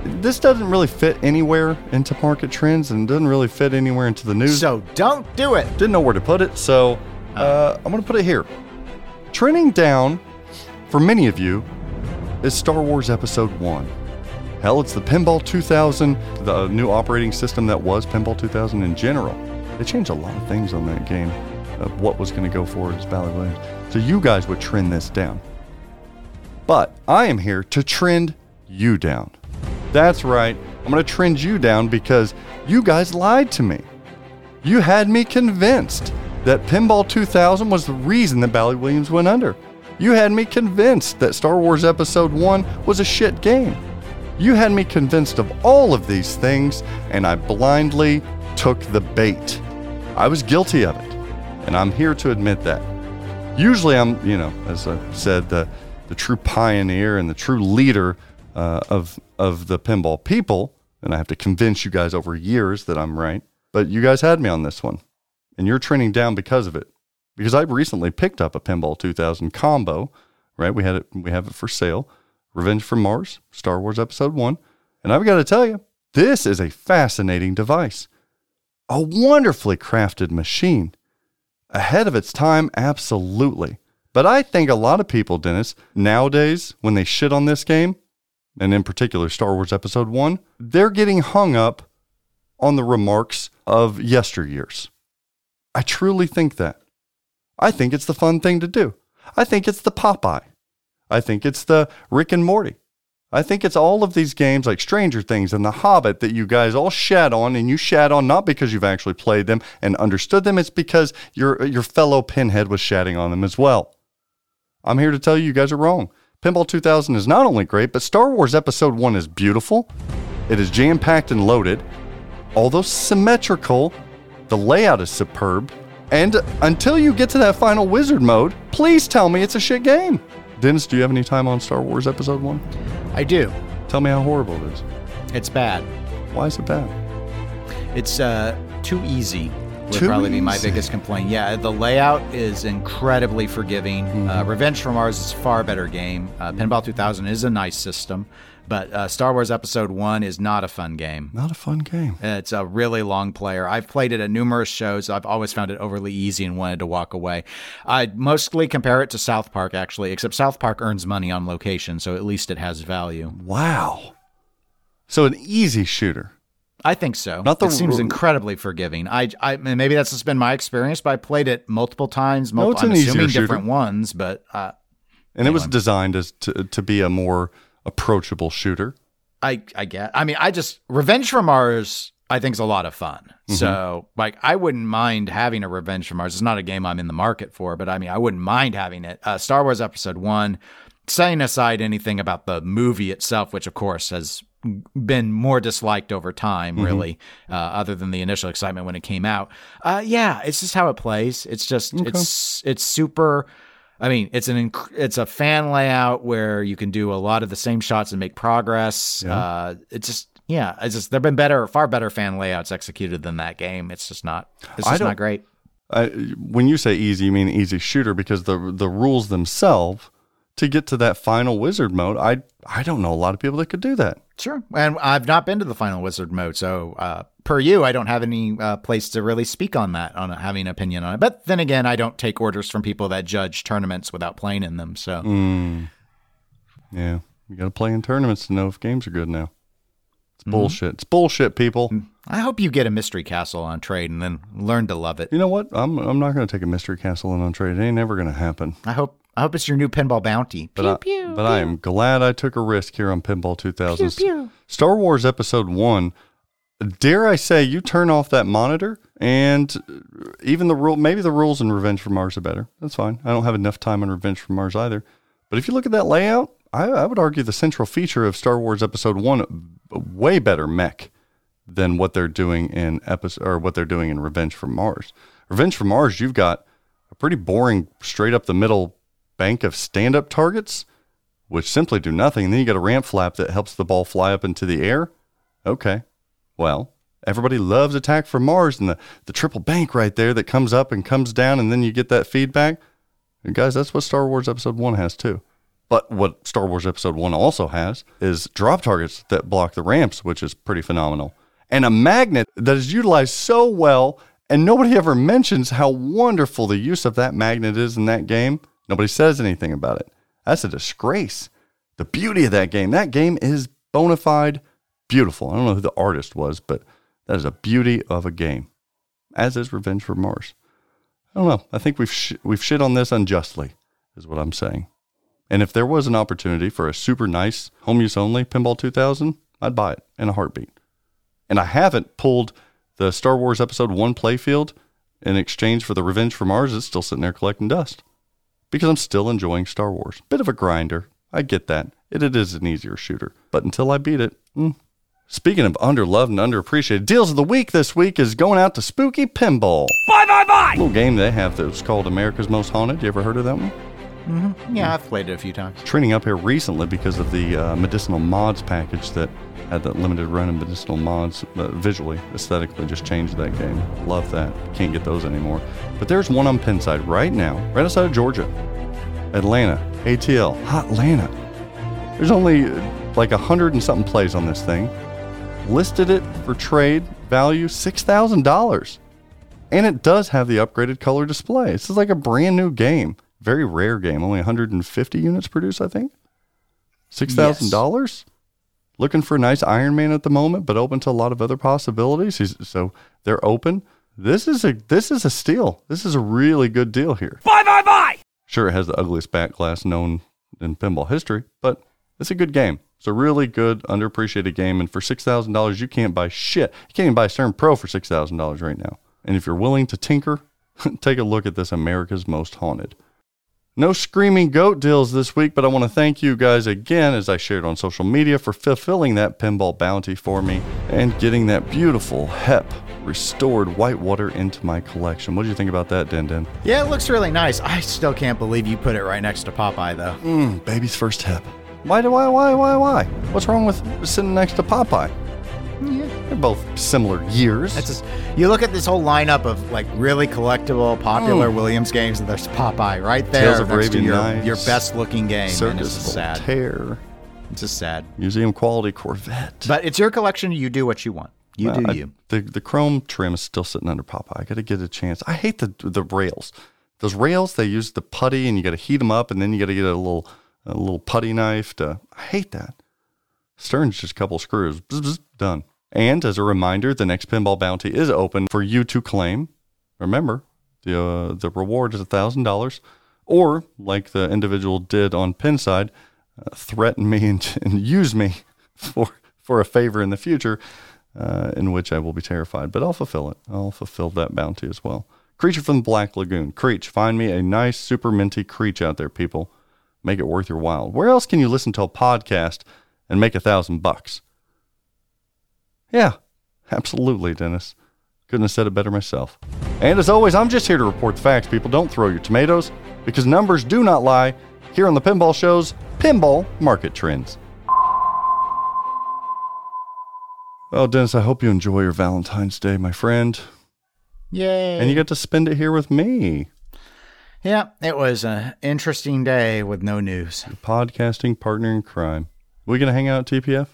this doesn't really fit anywhere into market trends and doesn't really fit anywhere into the news. So don't do it. Didn't know where to put it, so uh, I'm going to put it here. Trending down for many of you is Star Wars Episode 1. Hell, it's the Pinball 2000, the new operating system that was Pinball 2000 in general. They changed a lot of things on that game of what was going to go forward as Bally Williams. So you guys would trend this down. But I am here to trend you down. That's right. I'm going to trend you down because you guys lied to me. You had me convinced that Pinball 2000 was the reason that Bally Williams went under. You had me convinced that Star Wars Episode 1 was a shit game. You had me convinced of all of these things, and I blindly took the bait. I was guilty of it, and I'm here to admit that. Usually, I'm, you know, as I said, the, the true pioneer and the true leader uh, of, of the pinball people, and I have to convince you guys over years that I'm right. But you guys had me on this one, and you're trending down because of it. Because I recently picked up a Pinball 2000 combo, right? We had it, we have it for sale. Revenge from Mars, Star Wars Episode 1. And I've got to tell you, this is a fascinating device. A wonderfully crafted machine. Ahead of its time, absolutely. But I think a lot of people, Dennis, nowadays, when they shit on this game, and in particular Star Wars Episode 1, they're getting hung up on the remarks of yesteryears. I truly think that. I think it's the fun thing to do. I think it's the Popeye. I think it's the Rick and Morty. I think it's all of these games like Stranger Things and The Hobbit that you guys all shat on, and you shat on not because you've actually played them and understood them. It's because your your fellow Pinhead was shatting on them as well. I'm here to tell you, you guys are wrong. Pinball 2000 is not only great, but Star Wars Episode 1 is beautiful. It is jam packed and loaded. Although symmetrical, the layout is superb. And until you get to that final wizard mode, please tell me it's a shit game. Dennis, do you have any time on Star Wars Episode 1? I do. Tell me how horrible it is. It's bad. Why is it bad? It's uh, too easy. Would Too probably be my easy. biggest complaint. Yeah, the layout is incredibly forgiving. Mm-hmm. Uh, Revenge from Mars is a far better game. Uh, Pinball 2000 is a nice system, but uh, Star Wars Episode 1 is not a fun game. Not a fun game. It's a really long player. I've played it at numerous shows. I've always found it overly easy and wanted to walk away. I'd mostly compare it to South Park, actually, except South Park earns money on location, so at least it has value. Wow. So an easy shooter. I think so. Not the it seems incredibly forgiving. I, I maybe that's just been my experience, but I played it multiple times. No, Multiple, it's an I'm easier assuming shooter. different ones, but uh, And it was designed as to, to be a more approachable shooter. I I get. I mean, I just Revenge from Mars. I think is a lot of fun. Mm-hmm. So, like, I wouldn't mind having a Revenge from Mars. It's not a game I'm in the market for, but I mean, I wouldn't mind having it. Uh, Star Wars Episode One. Setting aside anything about the movie itself, which of course has been more disliked over time, Mm-hmm. really, uh, other than the initial excitement when it came out. Uh, yeah, it's just how it plays. It's just it's it's super. I mean, it's an inc- it's a fan layout where you can do a lot of the same shots and make progress. Uh, it's just yeah, it's just there've been better, far better fan layouts executed than that game. It's just not. It's just not great. I, when you say easy, you mean easy shooter because the the rules themselves to get to that final wizard mode, I I don't know a lot of people that could do that. Sure, and I've not been to the final wizard mode, so uh, per you, I don't have any uh, place to really speak on that, on having an opinion on it. But then again, I don't take orders from people that judge tournaments without playing in them. So Yeah, you got to play in tournaments to know if games are good now. It's bullshit. It's bullshit, people. I hope you get a mystery castle on trade and then learn to love it. You know what? I'm I'm not going to take a mystery castle in on trade. It ain't never going to happen. I hope I hope it's your new pinball bounty. But I, but I am glad I took a risk here on Pinball 2000. Star Wars Episode One. Dare I say, you turn off that monitor, and uh, even the rule, maybe the rules in Revenge from Mars are better. That's fine. I don't have enough time on Revenge from Mars either. But if you look at that layout, I, I would argue the central feature of Star Wars Episode One, uh, way better mech than what they're doing in episode or what they're doing in Revenge from Mars. Revenge from Mars, you've got a pretty boring, straight up the middle bank of stand up targets, which simply do nothing. And then you got a ramp flap that helps the ball fly up into the air. Okay. Well, everybody loves Attack from Mars and the, the triple bank right there that comes up and comes down, and then you get that feedback. And guys, that's what Star Wars Episode 1 has too. But what Star Wars Episode 1 also has is drop targets that block the ramps, which is pretty phenomenal. And a magnet that is utilized so well, and nobody ever mentions how wonderful the use of that magnet is in that game. Nobody says anything about it. That's a disgrace. The beauty of that game, that game is bona fide beautiful. I don't know who the artist was, but that is a beauty of a game, as is Revenge for Mars. I don't know. I think we've sh- we've shit on this unjustly, is what I'm saying. And if there was an opportunity for a super nice home use only Pinball 2000, I'd buy it in a heartbeat. And I haven't pulled the Star Wars Episode 1 playfield in exchange for the Revenge for Mars. It's still sitting there collecting dust because I'm still enjoying Star Wars. Bit of a grinder. I get that. It, it is an easier shooter. But until I beat it, mm. Speaking of underloved and underappreciated, deals of the week this week is going out to Spooky Pinball. Bye, bye, bye! Little game they have that's called America's Most Haunted. You ever heard of that one? Yeah, I've played it a few times. Training up here recently because of the uh, medicinal mods package that had that limited run of medicinal mods uh, visually, aesthetically, just changed that game. Love that. Can't get those anymore. But there's one on Pinside right now, right outside of Georgia, Atlanta, ATL, Hot Atlanta. There's only like a hundred and something plays on this thing. Listed it for trade value six thousand dollars, and it does have the upgraded color display. This is like a brand new game, very rare game. Only 150 units produced, I think. Six thousand dollars. Looking for a nice Iron Man at the moment, but open to a lot of other possibilities. He's, so they're open. This is a this is a steal. This is a really good deal here. Bye bye bye. Sure, it has the ugliest back glass known in pinball history, but it's a good game. It's a really good, underappreciated game, and for six thousand dollars, you can't buy shit. You can't even buy a Stern Pro for six thousand dollars right now. And if you're willing to tinker, <laughs> take a look at this America's Most Haunted. No screaming goat deals this week, but I want to thank you guys again, as I shared on social media, for fulfilling that pinball bounty for me and getting that beautiful HEP restored whitewater into my collection. What do you think about that, Den Den? Yeah, it looks really nice. I still can't believe you put it right next to Popeye, though. Mmm, baby's first HEP. Why do I? Why? Why? Why? What's wrong with sitting next to Popeye? They're both similar years. It's just, you look at this whole lineup of like really collectible, popular Mm. Williams games, and there's Popeye right there Tales of Arabian your, Nights, your best looking game. and it's Circus just sad. Voltaire, It's just sad. museum quality Corvette. But it's your collection. You do what you want. You Well, do I- you. The the chrome trim is still sitting under Popeye. I got to get a chance. I hate the the rails. Those rails they use the putty and you got to heat them up and then you got to get a little a little putty knife to. I hate that. Stern's just a couple screws. Bzz, bzz, done. And as a reminder, the next pinball bounty is open for you to claim. Remember, the uh, the reward is thousand dollars, or like the individual did on Pinside, uh, threaten me and, <laughs> and use me for for a favor in the future, uh, in which I will be terrified. But I'll fulfill it. I'll fulfill that bounty as well. Creature from the Black Lagoon. Creech, find me a nice super minty Creech out there, people. Make it worth your while. Where else can you listen to a podcast and make a thousand bucks? Yeah, absolutely, Dennis. Couldn't have said it better myself. And as always, I'm just here to report the facts, people. Don't throw your tomatoes because numbers do not lie. Here on the Pinball Show's Pinball Market Trends. Well, Dennis, I hope you enjoy your Valentine's Day, my friend. Yay. And you get to spend it here with me. yeah, it was an interesting day with no news. Podcasting partner in crime. We gonna hang out at TPF?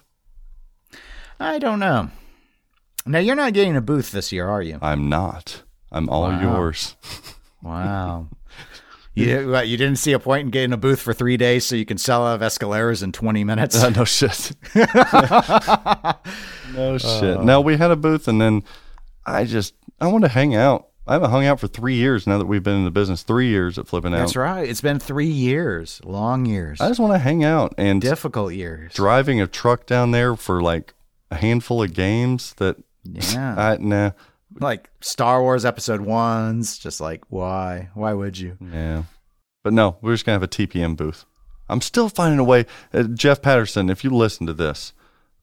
I don't know. Now, you're not getting a booth this year, are you? I'm not. I'm all Wow. yours. Wow. <laughs> You, you didn't see a point in getting a booth for three days so you can sell out of Escaleras in 20 minutes? Uh, no shit. <laughs> <laughs> no shit. No, we had a booth, and then I just I want to hang out. I haven't hung out for three years now that we've been in the business. Three years at flipping out. That's right. It's been three years, long years, I just want to hang out and difficult years. driving a truck down there for like a handful of games that Yeah. <laughs> I nah like Star Wars Episode Ones. Just like why? Why would you? yeah. But no, we're just gonna have a TPN booth. I'm still finding a way. Uh, Jeff Patterson, if you listen to this,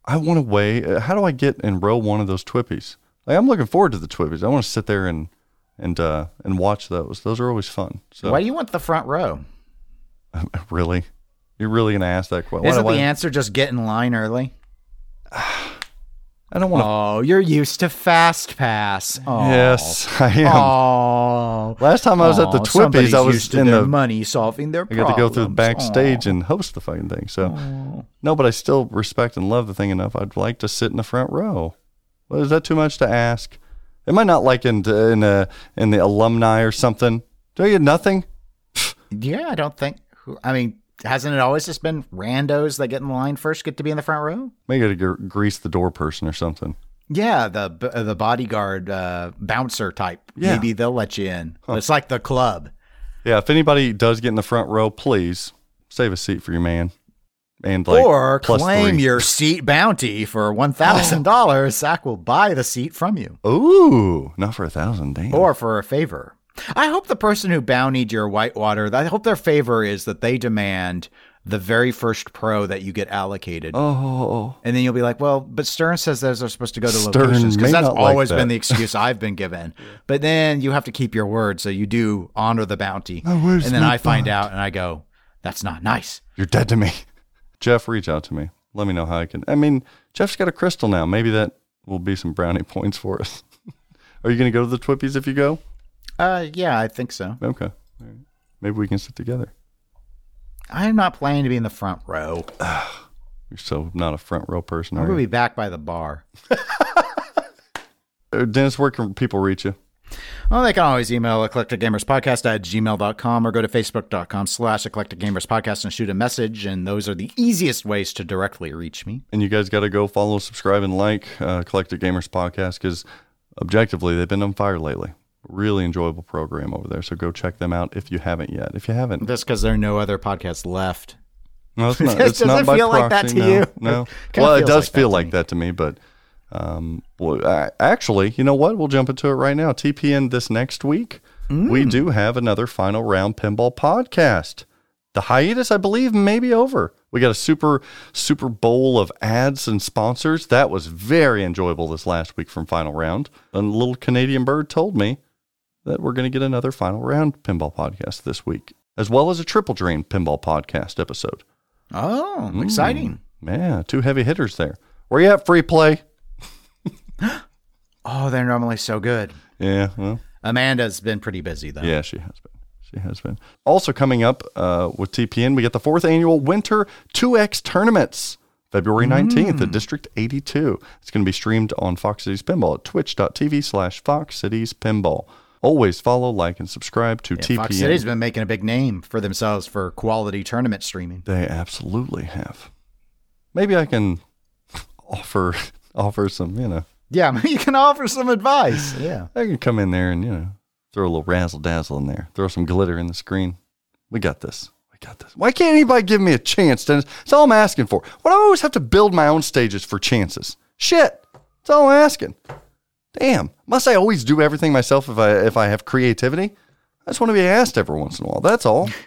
I want a way. Uh, how do I get in row one of those TWIPYs? Like I'm looking forward to the TWIPYs. I want to sit there and and uh and watch those. Those are always fun. So Why do you want the front row? <laughs> really, you're really gonna ask that question? Isn't the answer just get in line early? <sighs> I don't want to. Oh, you're used to Fast Pass. Oh. Yes, I am. Oh. Last time I was at the TWIPYs, I was in the money solving their I got to go through the backstage Aw. and host the fucking thing. So, no, but I still respect and love the thing enough. I'd like to sit in the front row. Well, is that too much to ask? Am I not like in in uh, in the alumni or something? Do I get nothing? Yeah, I don't think. who- I mean, hasn't it always just been randos that get in line first get to be in the front row? Maybe got to grease the door person or something. Yeah, the uh, the bodyguard uh, bouncer type. Yeah. Maybe they'll let you in. It's like the club. Yeah, if anybody does get in the front row, please save a seat for your man. And like or claim three. your seat bounty for one thousand dollars. Oh. Zach will buy the seat from you, Ooh, not for a thousand, damn. or for a favor. I hope the person who bountied your Whitewater. I hope their favor is that they demand the very first pro that you get allocated. oh, And then you'll be like, well, but Stern says those are supposed to go to Stern locations because that's not like always that. been the excuse <laughs> I've been given. But then you have to keep your word, so you do honor the bounty. Oh, and then I find bond? out and I go, that's not nice. You're dead to me. Jeff, reach out to me. Let me know how I can. I mean, Jeff's got a crystal now. Maybe that will be some brownie <laughs> points for us. <laughs> Are you going to go to the TWIPYs if you go? Uh, yeah, I think so. Okay. Right. Maybe we can sit together. I'm not planning to be in the front row. <sighs> You're so not a front row person, I'm are gonna be back by the bar. <laughs> Uh, Dennis, where can people reach you? Well, they can always email eclecticgamerspodcast at gmail.com or go to facebook.com slash eclecticgamerspodcast and shoot a message. And those are the easiest ways to directly reach me. And you guys got to go follow, subscribe, and like uh, Eclectic Gamers Podcast because objectively, they've been on fire lately. Really enjoyable program over there. So go check them out if you haven't yet. If you haven't, Just because there are no other podcasts left. No, it's <laughs> not. Does It's it not by feel like that to no, you? No. <laughs> Well, it does like feel like me. that to me, but um, well, actually, you know what? We'll jump into it right now. TPN this next week, we Mm. do have another final round pinball podcast. The hiatus, I believe, may be over. We got a super super bowl of ads and sponsors. That was very enjoyable this last week from final round. A little Canadian bird told me that we're going to get another final round pinball podcast this week, as well as a triple drain pinball podcast episode. Oh, exciting. Yeah, two heavy hitters there. Where you at, free play? <gasps> Oh, they're normally so good. Yeah, well, Amanda's been pretty busy, though. yeah, she has been. She has been. Also coming up uh, with TPN, we get the fourth annual Winter 2X tournaments, February 19th at District 82. It's going to be streamed on Fox Cities Pinball at twitch.tv slash Fox Cities Pinball. Always follow, like, and subscribe to Yeah, TPN. Fox City's been making a big name for themselves for quality tournament streaming. They absolutely have. Maybe I can <laughs> offer <laughs> offer some, you know, Yeah, <laughs> you can offer some advice. Yeah. I can come in there and, you know, throw a little razzle dazzle in there, throw some glitter in the screen. We got this. We got this. Why can't anybody give me a chance, Dennis? That's all I'm asking for. Why do I always have to build my own stages for chances? Shit. That's all I'm asking. Damn. Must I always do everything myself if I if I have creativity? I just want to be asked every once in a while. That's all. <laughs>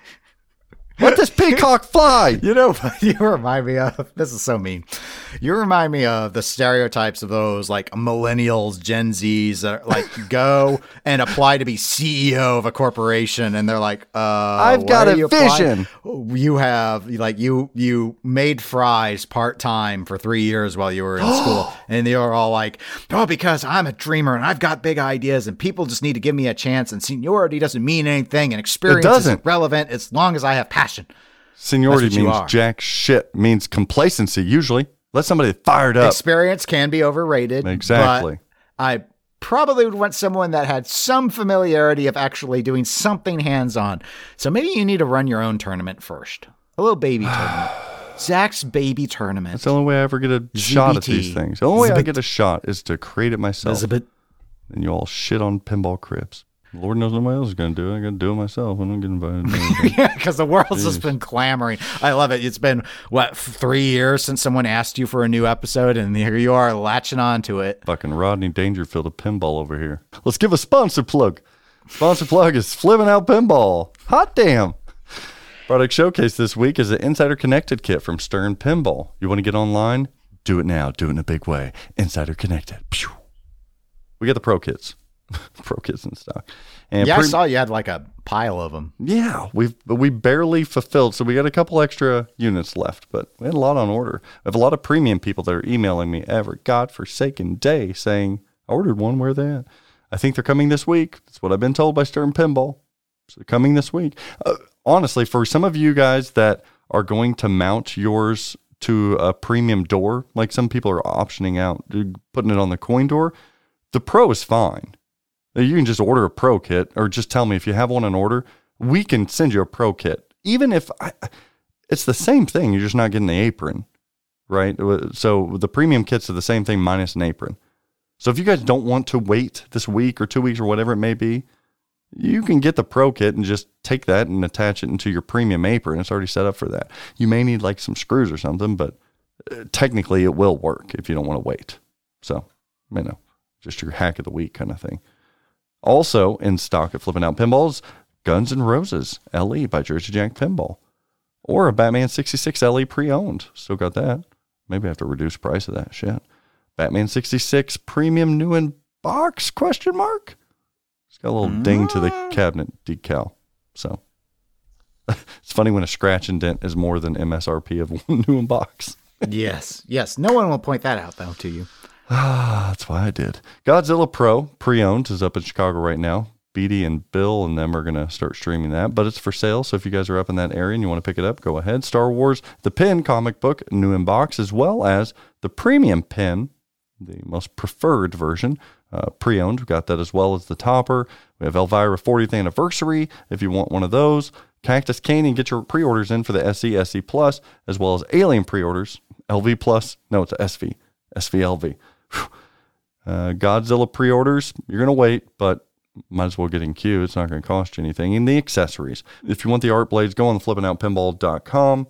Let does peacock fly. <laughs> You know <laughs> you remind me of? This is so mean. You remind me of the stereotypes of those like millennials, Gen Zs that like <laughs> go and apply to be CEO of a corporation and they're like, uh I've got a you applying? vision. You have like you you made fries part time for three years while you were in <gasps> school. And they are all like, Oh, because I'm a dreamer and I've got big ideas and people just need to give me a chance and seniority doesn't mean anything and experience isn't relevant as long as I have passion. Seniority That's what you means jack shit. Means complacency usually. Let somebody fired up. Experience can be overrated. Exactly. But I probably would want someone that had some familiarity of actually doing something hands on. So maybe you need to run your own tournament first. A little baby <sighs> tournament. Zach's baby tournament. That's the only way I ever get a shot at these things. The only way I get a shot is to create it myself. Elizabeth. And you all shit on pinball cribs. Lord knows nobody else is going to do it. I got to do it myself. I don't get invited. <laughs> Yeah, because the world's just been clamoring. I love it. It's been what three years since someone asked you for a new episode, and here you are latching on to it. Fucking Rodney Dangerfield of pinball over here. Let's give a sponsor plug. Sponsor plug is Flipping Out Pinball. Hot damn. Product showcase this week is an Insider Connected kit from Stern Pinball. You want to get online? Do it now. Do it in a big way. Insider Connected. Pew. We got the Pro kits. <laughs> Pro kits in stock. And yeah, I saw you had like a pile of them. Yeah, we've we barely fulfilled, so we got a couple extra units left, but we had a lot on order. I have a lot of premium people that are emailing me every godforsaken day saying, "I ordered one. Where they at?" I think they're coming this week. That's what I've been told by Stern Pinball. So they're coming this week. Uh, honestly, for some of you guys that are going to mount yours to a premium door, like some people are optioning out, putting it on the coin door, the Pro is fine. You can just order a pro kit or just tell me if you have one in order. We can send you a pro kit. Even if I, it's the same thing, you're just not getting the apron, right? So the premium kits are the same thing minus an apron. So if you guys don't want to wait this week or two weeks or whatever it may be, you can get the pro kit and just take that and attach it into your premium apron. It's already set up for that. You may need like some screws or something, but uh, technically it will work if you don't want to wait. So, you know, just your hack of the week kind of thing. Also in stock at Flipping Out Pinballs, Guns N' Roses LE by Jersey Jack Pinball, or a Batman 66 LE pre-owned. Still got that. Maybe I have to reduce price of that shit. Batman 66 premium new in box? Question mark. It's got a little ding to the hmm. cabinet decal. So <laughs> it's funny when a scratch and dent is more than MSRP of one <laughs> new in box. yes, yes. No one will point that out though to you. Ah, <sighs> that's why I did. Godzilla Pro pre-owned is up in Chicago right now. Beatty and Bill and them are going to start streaming that, but it's for sale. So if you guys are up in that area and you want to pick it up, go ahead. Star Wars, the pin comic book, new in box, as well as the premium pin, the most preferred version, uh, pre-owned. We've got that as well as the topper. We have Elvira 40th anniversary. If you want one of those, Cactus Canyon, get your pre-orders in for the SE, SE Plus, as well as Alien pre-orders, LV Plus. No, it's SV, SVLV. Uh, Godzilla pre-orders, you're gonna wait, but might as well get in queue. It's not going to cost you anything. And the accessories. If you want the art blades, go on the flippingoutpinball.com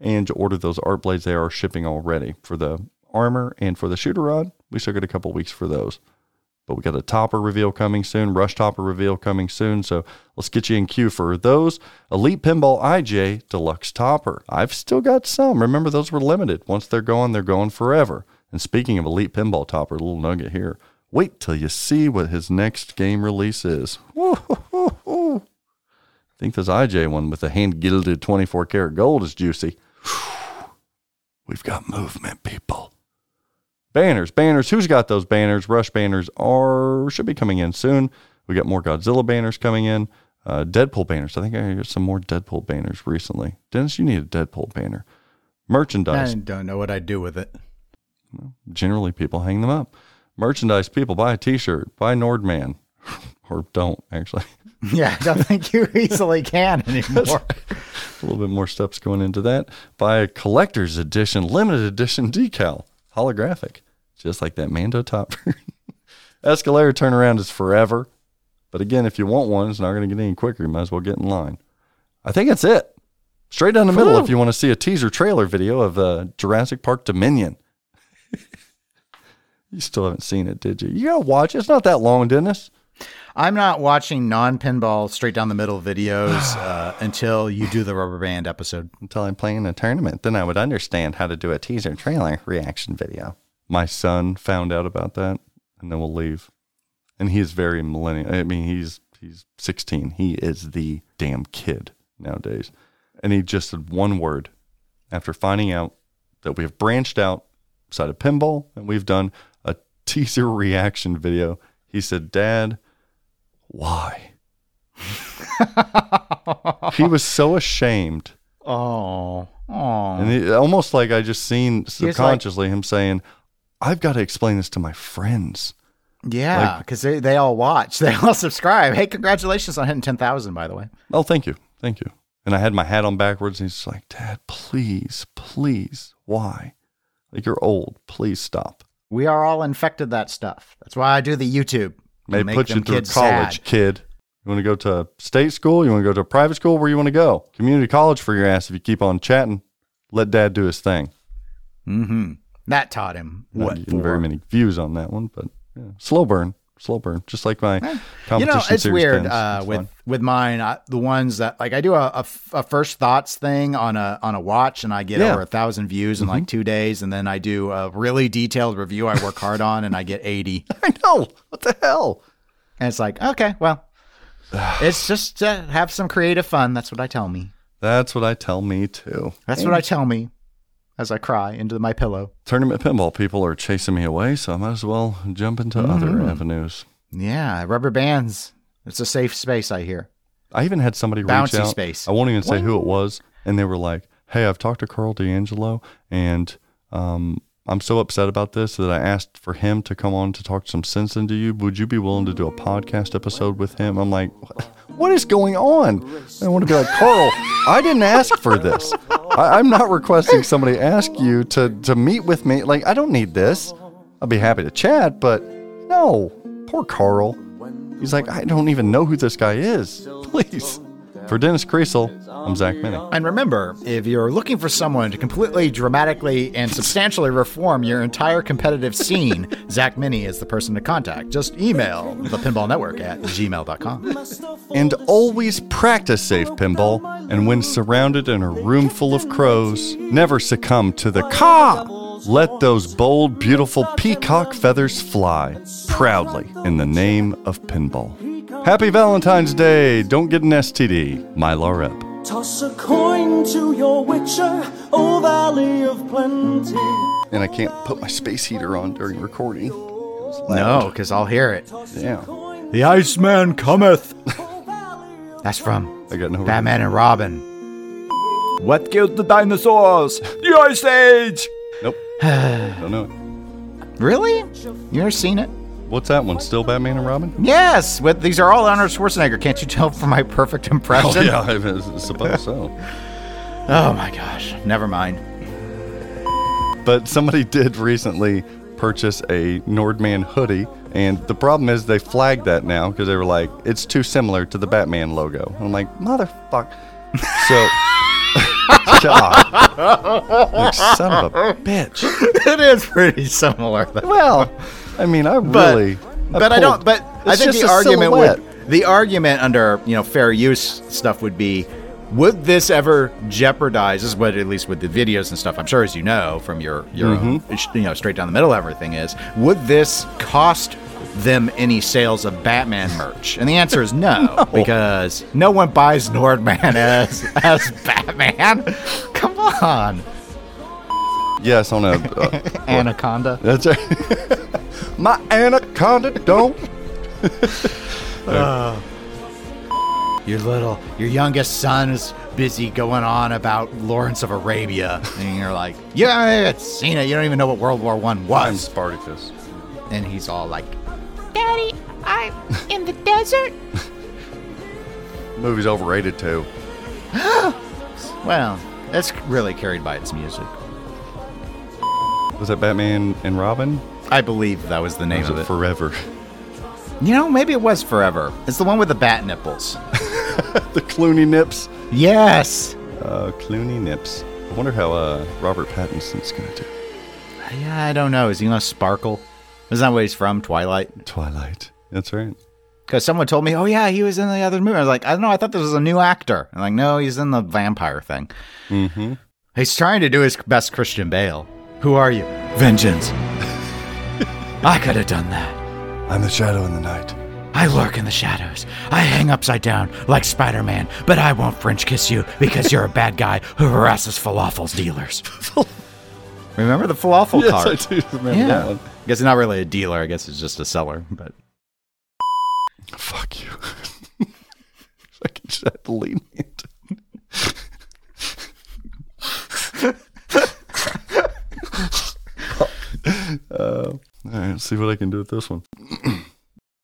and order those art blades. They are shipping already for the armor and for the shooter rod. We still got a couple weeks for those. But we got a topper reveal coming soon, rush topper reveal coming soon. So let's get you in queue for those. Elite Pinball IJ Deluxe Topper. I've still got some. Remember, those were limited. Once they're gone, they're gone forever. And speaking of Elite Pinball Topper, a little nugget here. Wait till you see what his next game release is. I think this IJ one with the hand gilded 24 karat gold is juicy. <sighs> We've got movement, people. Banners, banners. Who's got those banners? Rush banners are should be coming in soon. We got more Godzilla banners coming in. Uh, Deadpool banners. I think I got some more Deadpool banners recently. Dennis, you need a Deadpool banner. Merchandise. I don't know what I'd do with it. Generally, people hang them up. Merchandise. People buy a T-shirt. Buy Nordman, <laughs> or don't actually. <laughs> Yeah, I don't think you easily can <laughs> anymore. a little bit more steps going into that. Buy a collector's edition, limited edition decal, holographic, just like that Mando topper. Escalator turnaround is forever. But again, if you want one, it's not going to get any quicker. You might as well get in line. I think that's it. Straight down the middle if you want to see a teaser trailer video of uh, Jurassic Park Dominion. <laughs> you still haven't seen it, did you? You got to watch it. It's not that long, Dennis. I'm not watching non-pinball straight down the middle videos <sighs> uh, until you do the rubber band episode. until I'm playing a tournament. Then I would understand how to do a teaser trailer reaction video. My son found out about that, and then we'll leave. And he is very millennial. I mean, he's he's 16. He is the damn kid nowadays. And he just said one word after finding out that we have branched out side of pinball and we've done a teaser <laughs> reaction video. He said, "Dad, why?" <laughs> he was so ashamed. Oh, oh. And it, almost like I just seen was like- subconsciously him saying, I've got to explain this to my friends. Yeah, because they, they all watch. <laughs> They all subscribe. Hey, congratulations on hitting 10,000, by the way. Oh, thank you. Thank you. And I had my hat on backwards, and he's like, Dad, please, please, why? Like, you're old. Please stop. We are all infected that stuff. That's why I do the YouTube. Make put you through college, sad. kid. You want to go to state school? You want to go to a private school? Where you want to go? Community college for your ass if you keep on chatting. Let dad do his thing. Mm-hmm. That taught him Not what very many views on that one, but yeah. slow burn, slow burn. Just like my competition you know it's weird uh, It's with fun. with mine I, the ones that like i do a a first thoughts thing on a on a watch and i get Yeah. Mm-hmm. over a thousand views in like two days and then i do a really detailed review i work hard on and i get 80 <laughs> I know what the hell. and it's like okay well <sighs> it's just to have some creative fun that's what i tell me That's what I tell me too. that's what i tell me as i cry into my pillow Tournament pinball people are chasing me away, so I might as well jump into other Mm-hmm. avenues. yeah rubber bands it's a safe space i hear I even had somebody reach Bouncy out. space. I won't even say who it was, and they were like, "Hey, I've talked to Karl DeAngelo, and um, I'm so upset about this that I asked for him to come on to talk some sense into you. Would you be willing to do a podcast episode with him?" I'm like, "What is going on?" I want to be like, "Karl, I didn't ask for this. I, I'm not requesting somebody ask you to to meet with me. Like, I don't need this. I'll be happy to chat, but no, poor Karl." He's like, I don't even know who this guy is. Please. For Dennis Kriesel, I'm Zach Meny. And remember, if you're looking for someone to completely dramatically and substantially reform your entire competitive scene, <laughs> Zach Meny is the person to contact. Just email the pinball network at gmail.com. And always practice safe pinball. And when surrounded in a room full of crows, never succumb to the caw. Let those bold, beautiful peacock feathers fly proudly in the name of pinball. Happy Valentine's Day! Don't get an STD. Mylar Rep. Toss a coin to your witcher, O Valley of Plenty. And I can't put my space heater on during recording. No, because I'll hear it. Yeah. The Iceman cometh. <laughs> That's from I got no Batman and Robin. What killed the dinosaurs? The Ice Age! Nope. <sighs> Don't know it. Really? You ever seen it? What's that one? Still Batman and Robin? Yes, with these are all Arnold Schwarzenegger. Can't you tell from my perfect <laughs> oh, impression? Oh, yeah, I suppose so. <laughs> Oh my gosh. Never mind. But somebody did recently purchase a Nordman hoodie, and the problem is they flagged that now because they were like, it's too similar to the Batman logo. I'm like, motherfuck. So, <laughs> God, like, son of a bitch. it is pretty similar. Though. Well, I mean, I But, really, but I don't. But I think the argument silhouette. would the argument under you know fair use stuff would be. Would this ever jeopardize? This is what, at least with the videos and stuff, I'm sure, as you know from your your Mm-hmm. you know, straight down the middle, everything is. Would this cost them any sales of Batman merch? And the answer is no, <laughs> because no one buys Nordman as as Batman. <laughs> Come on, yes, on a. Uh, <laughs> Anaconda. that's right. My anaconda don't. <laughs> Your little, your youngest son is busy going on about Lawrence of Arabia, and you're like, "You haven't seen it. You don't even know what World War One I'm was." Spartacus. And he's all like, Daddy, I'm in the desert. <laughs> Movie's overrated too. <gasps> "Well, that's really carried by its music." Was that Batman and Robin? I believe that was the name was of it. Forever? you know, maybe it was Forever. It's the one with the bat nipples. <laughs> the Clooney nips. yes. Uh, Clooney nips. I wonder how uh, Robert Pattinson's gonna do. Yeah, I don't know. Is he gonna sparkle? Isn't that where he's from? Twilight. Twilight. That's right. Because someone told me, oh yeah, he was in the other movie. I was like, I don't know. I thought this was a new actor. I'm like, no, he's in the vampire thing. Mm-hmm. He's trying to do his best Christian Bale. Who are you? Vengeance. <laughs> I could have done that. I'm the shadow in the night. I lurk in the shadows. I hang upside down like Spider Man, but I won't French kiss you because you're a bad guy who harasses falafels dealers. <laughs> Remember the falafel yes, cart? I do remember Yeah. that one. I guess it's not really a dealer. I guess it's just a seller. But Fuck you. I can just have to lean into. uh, all right, see what I can do with this one. <clears throat>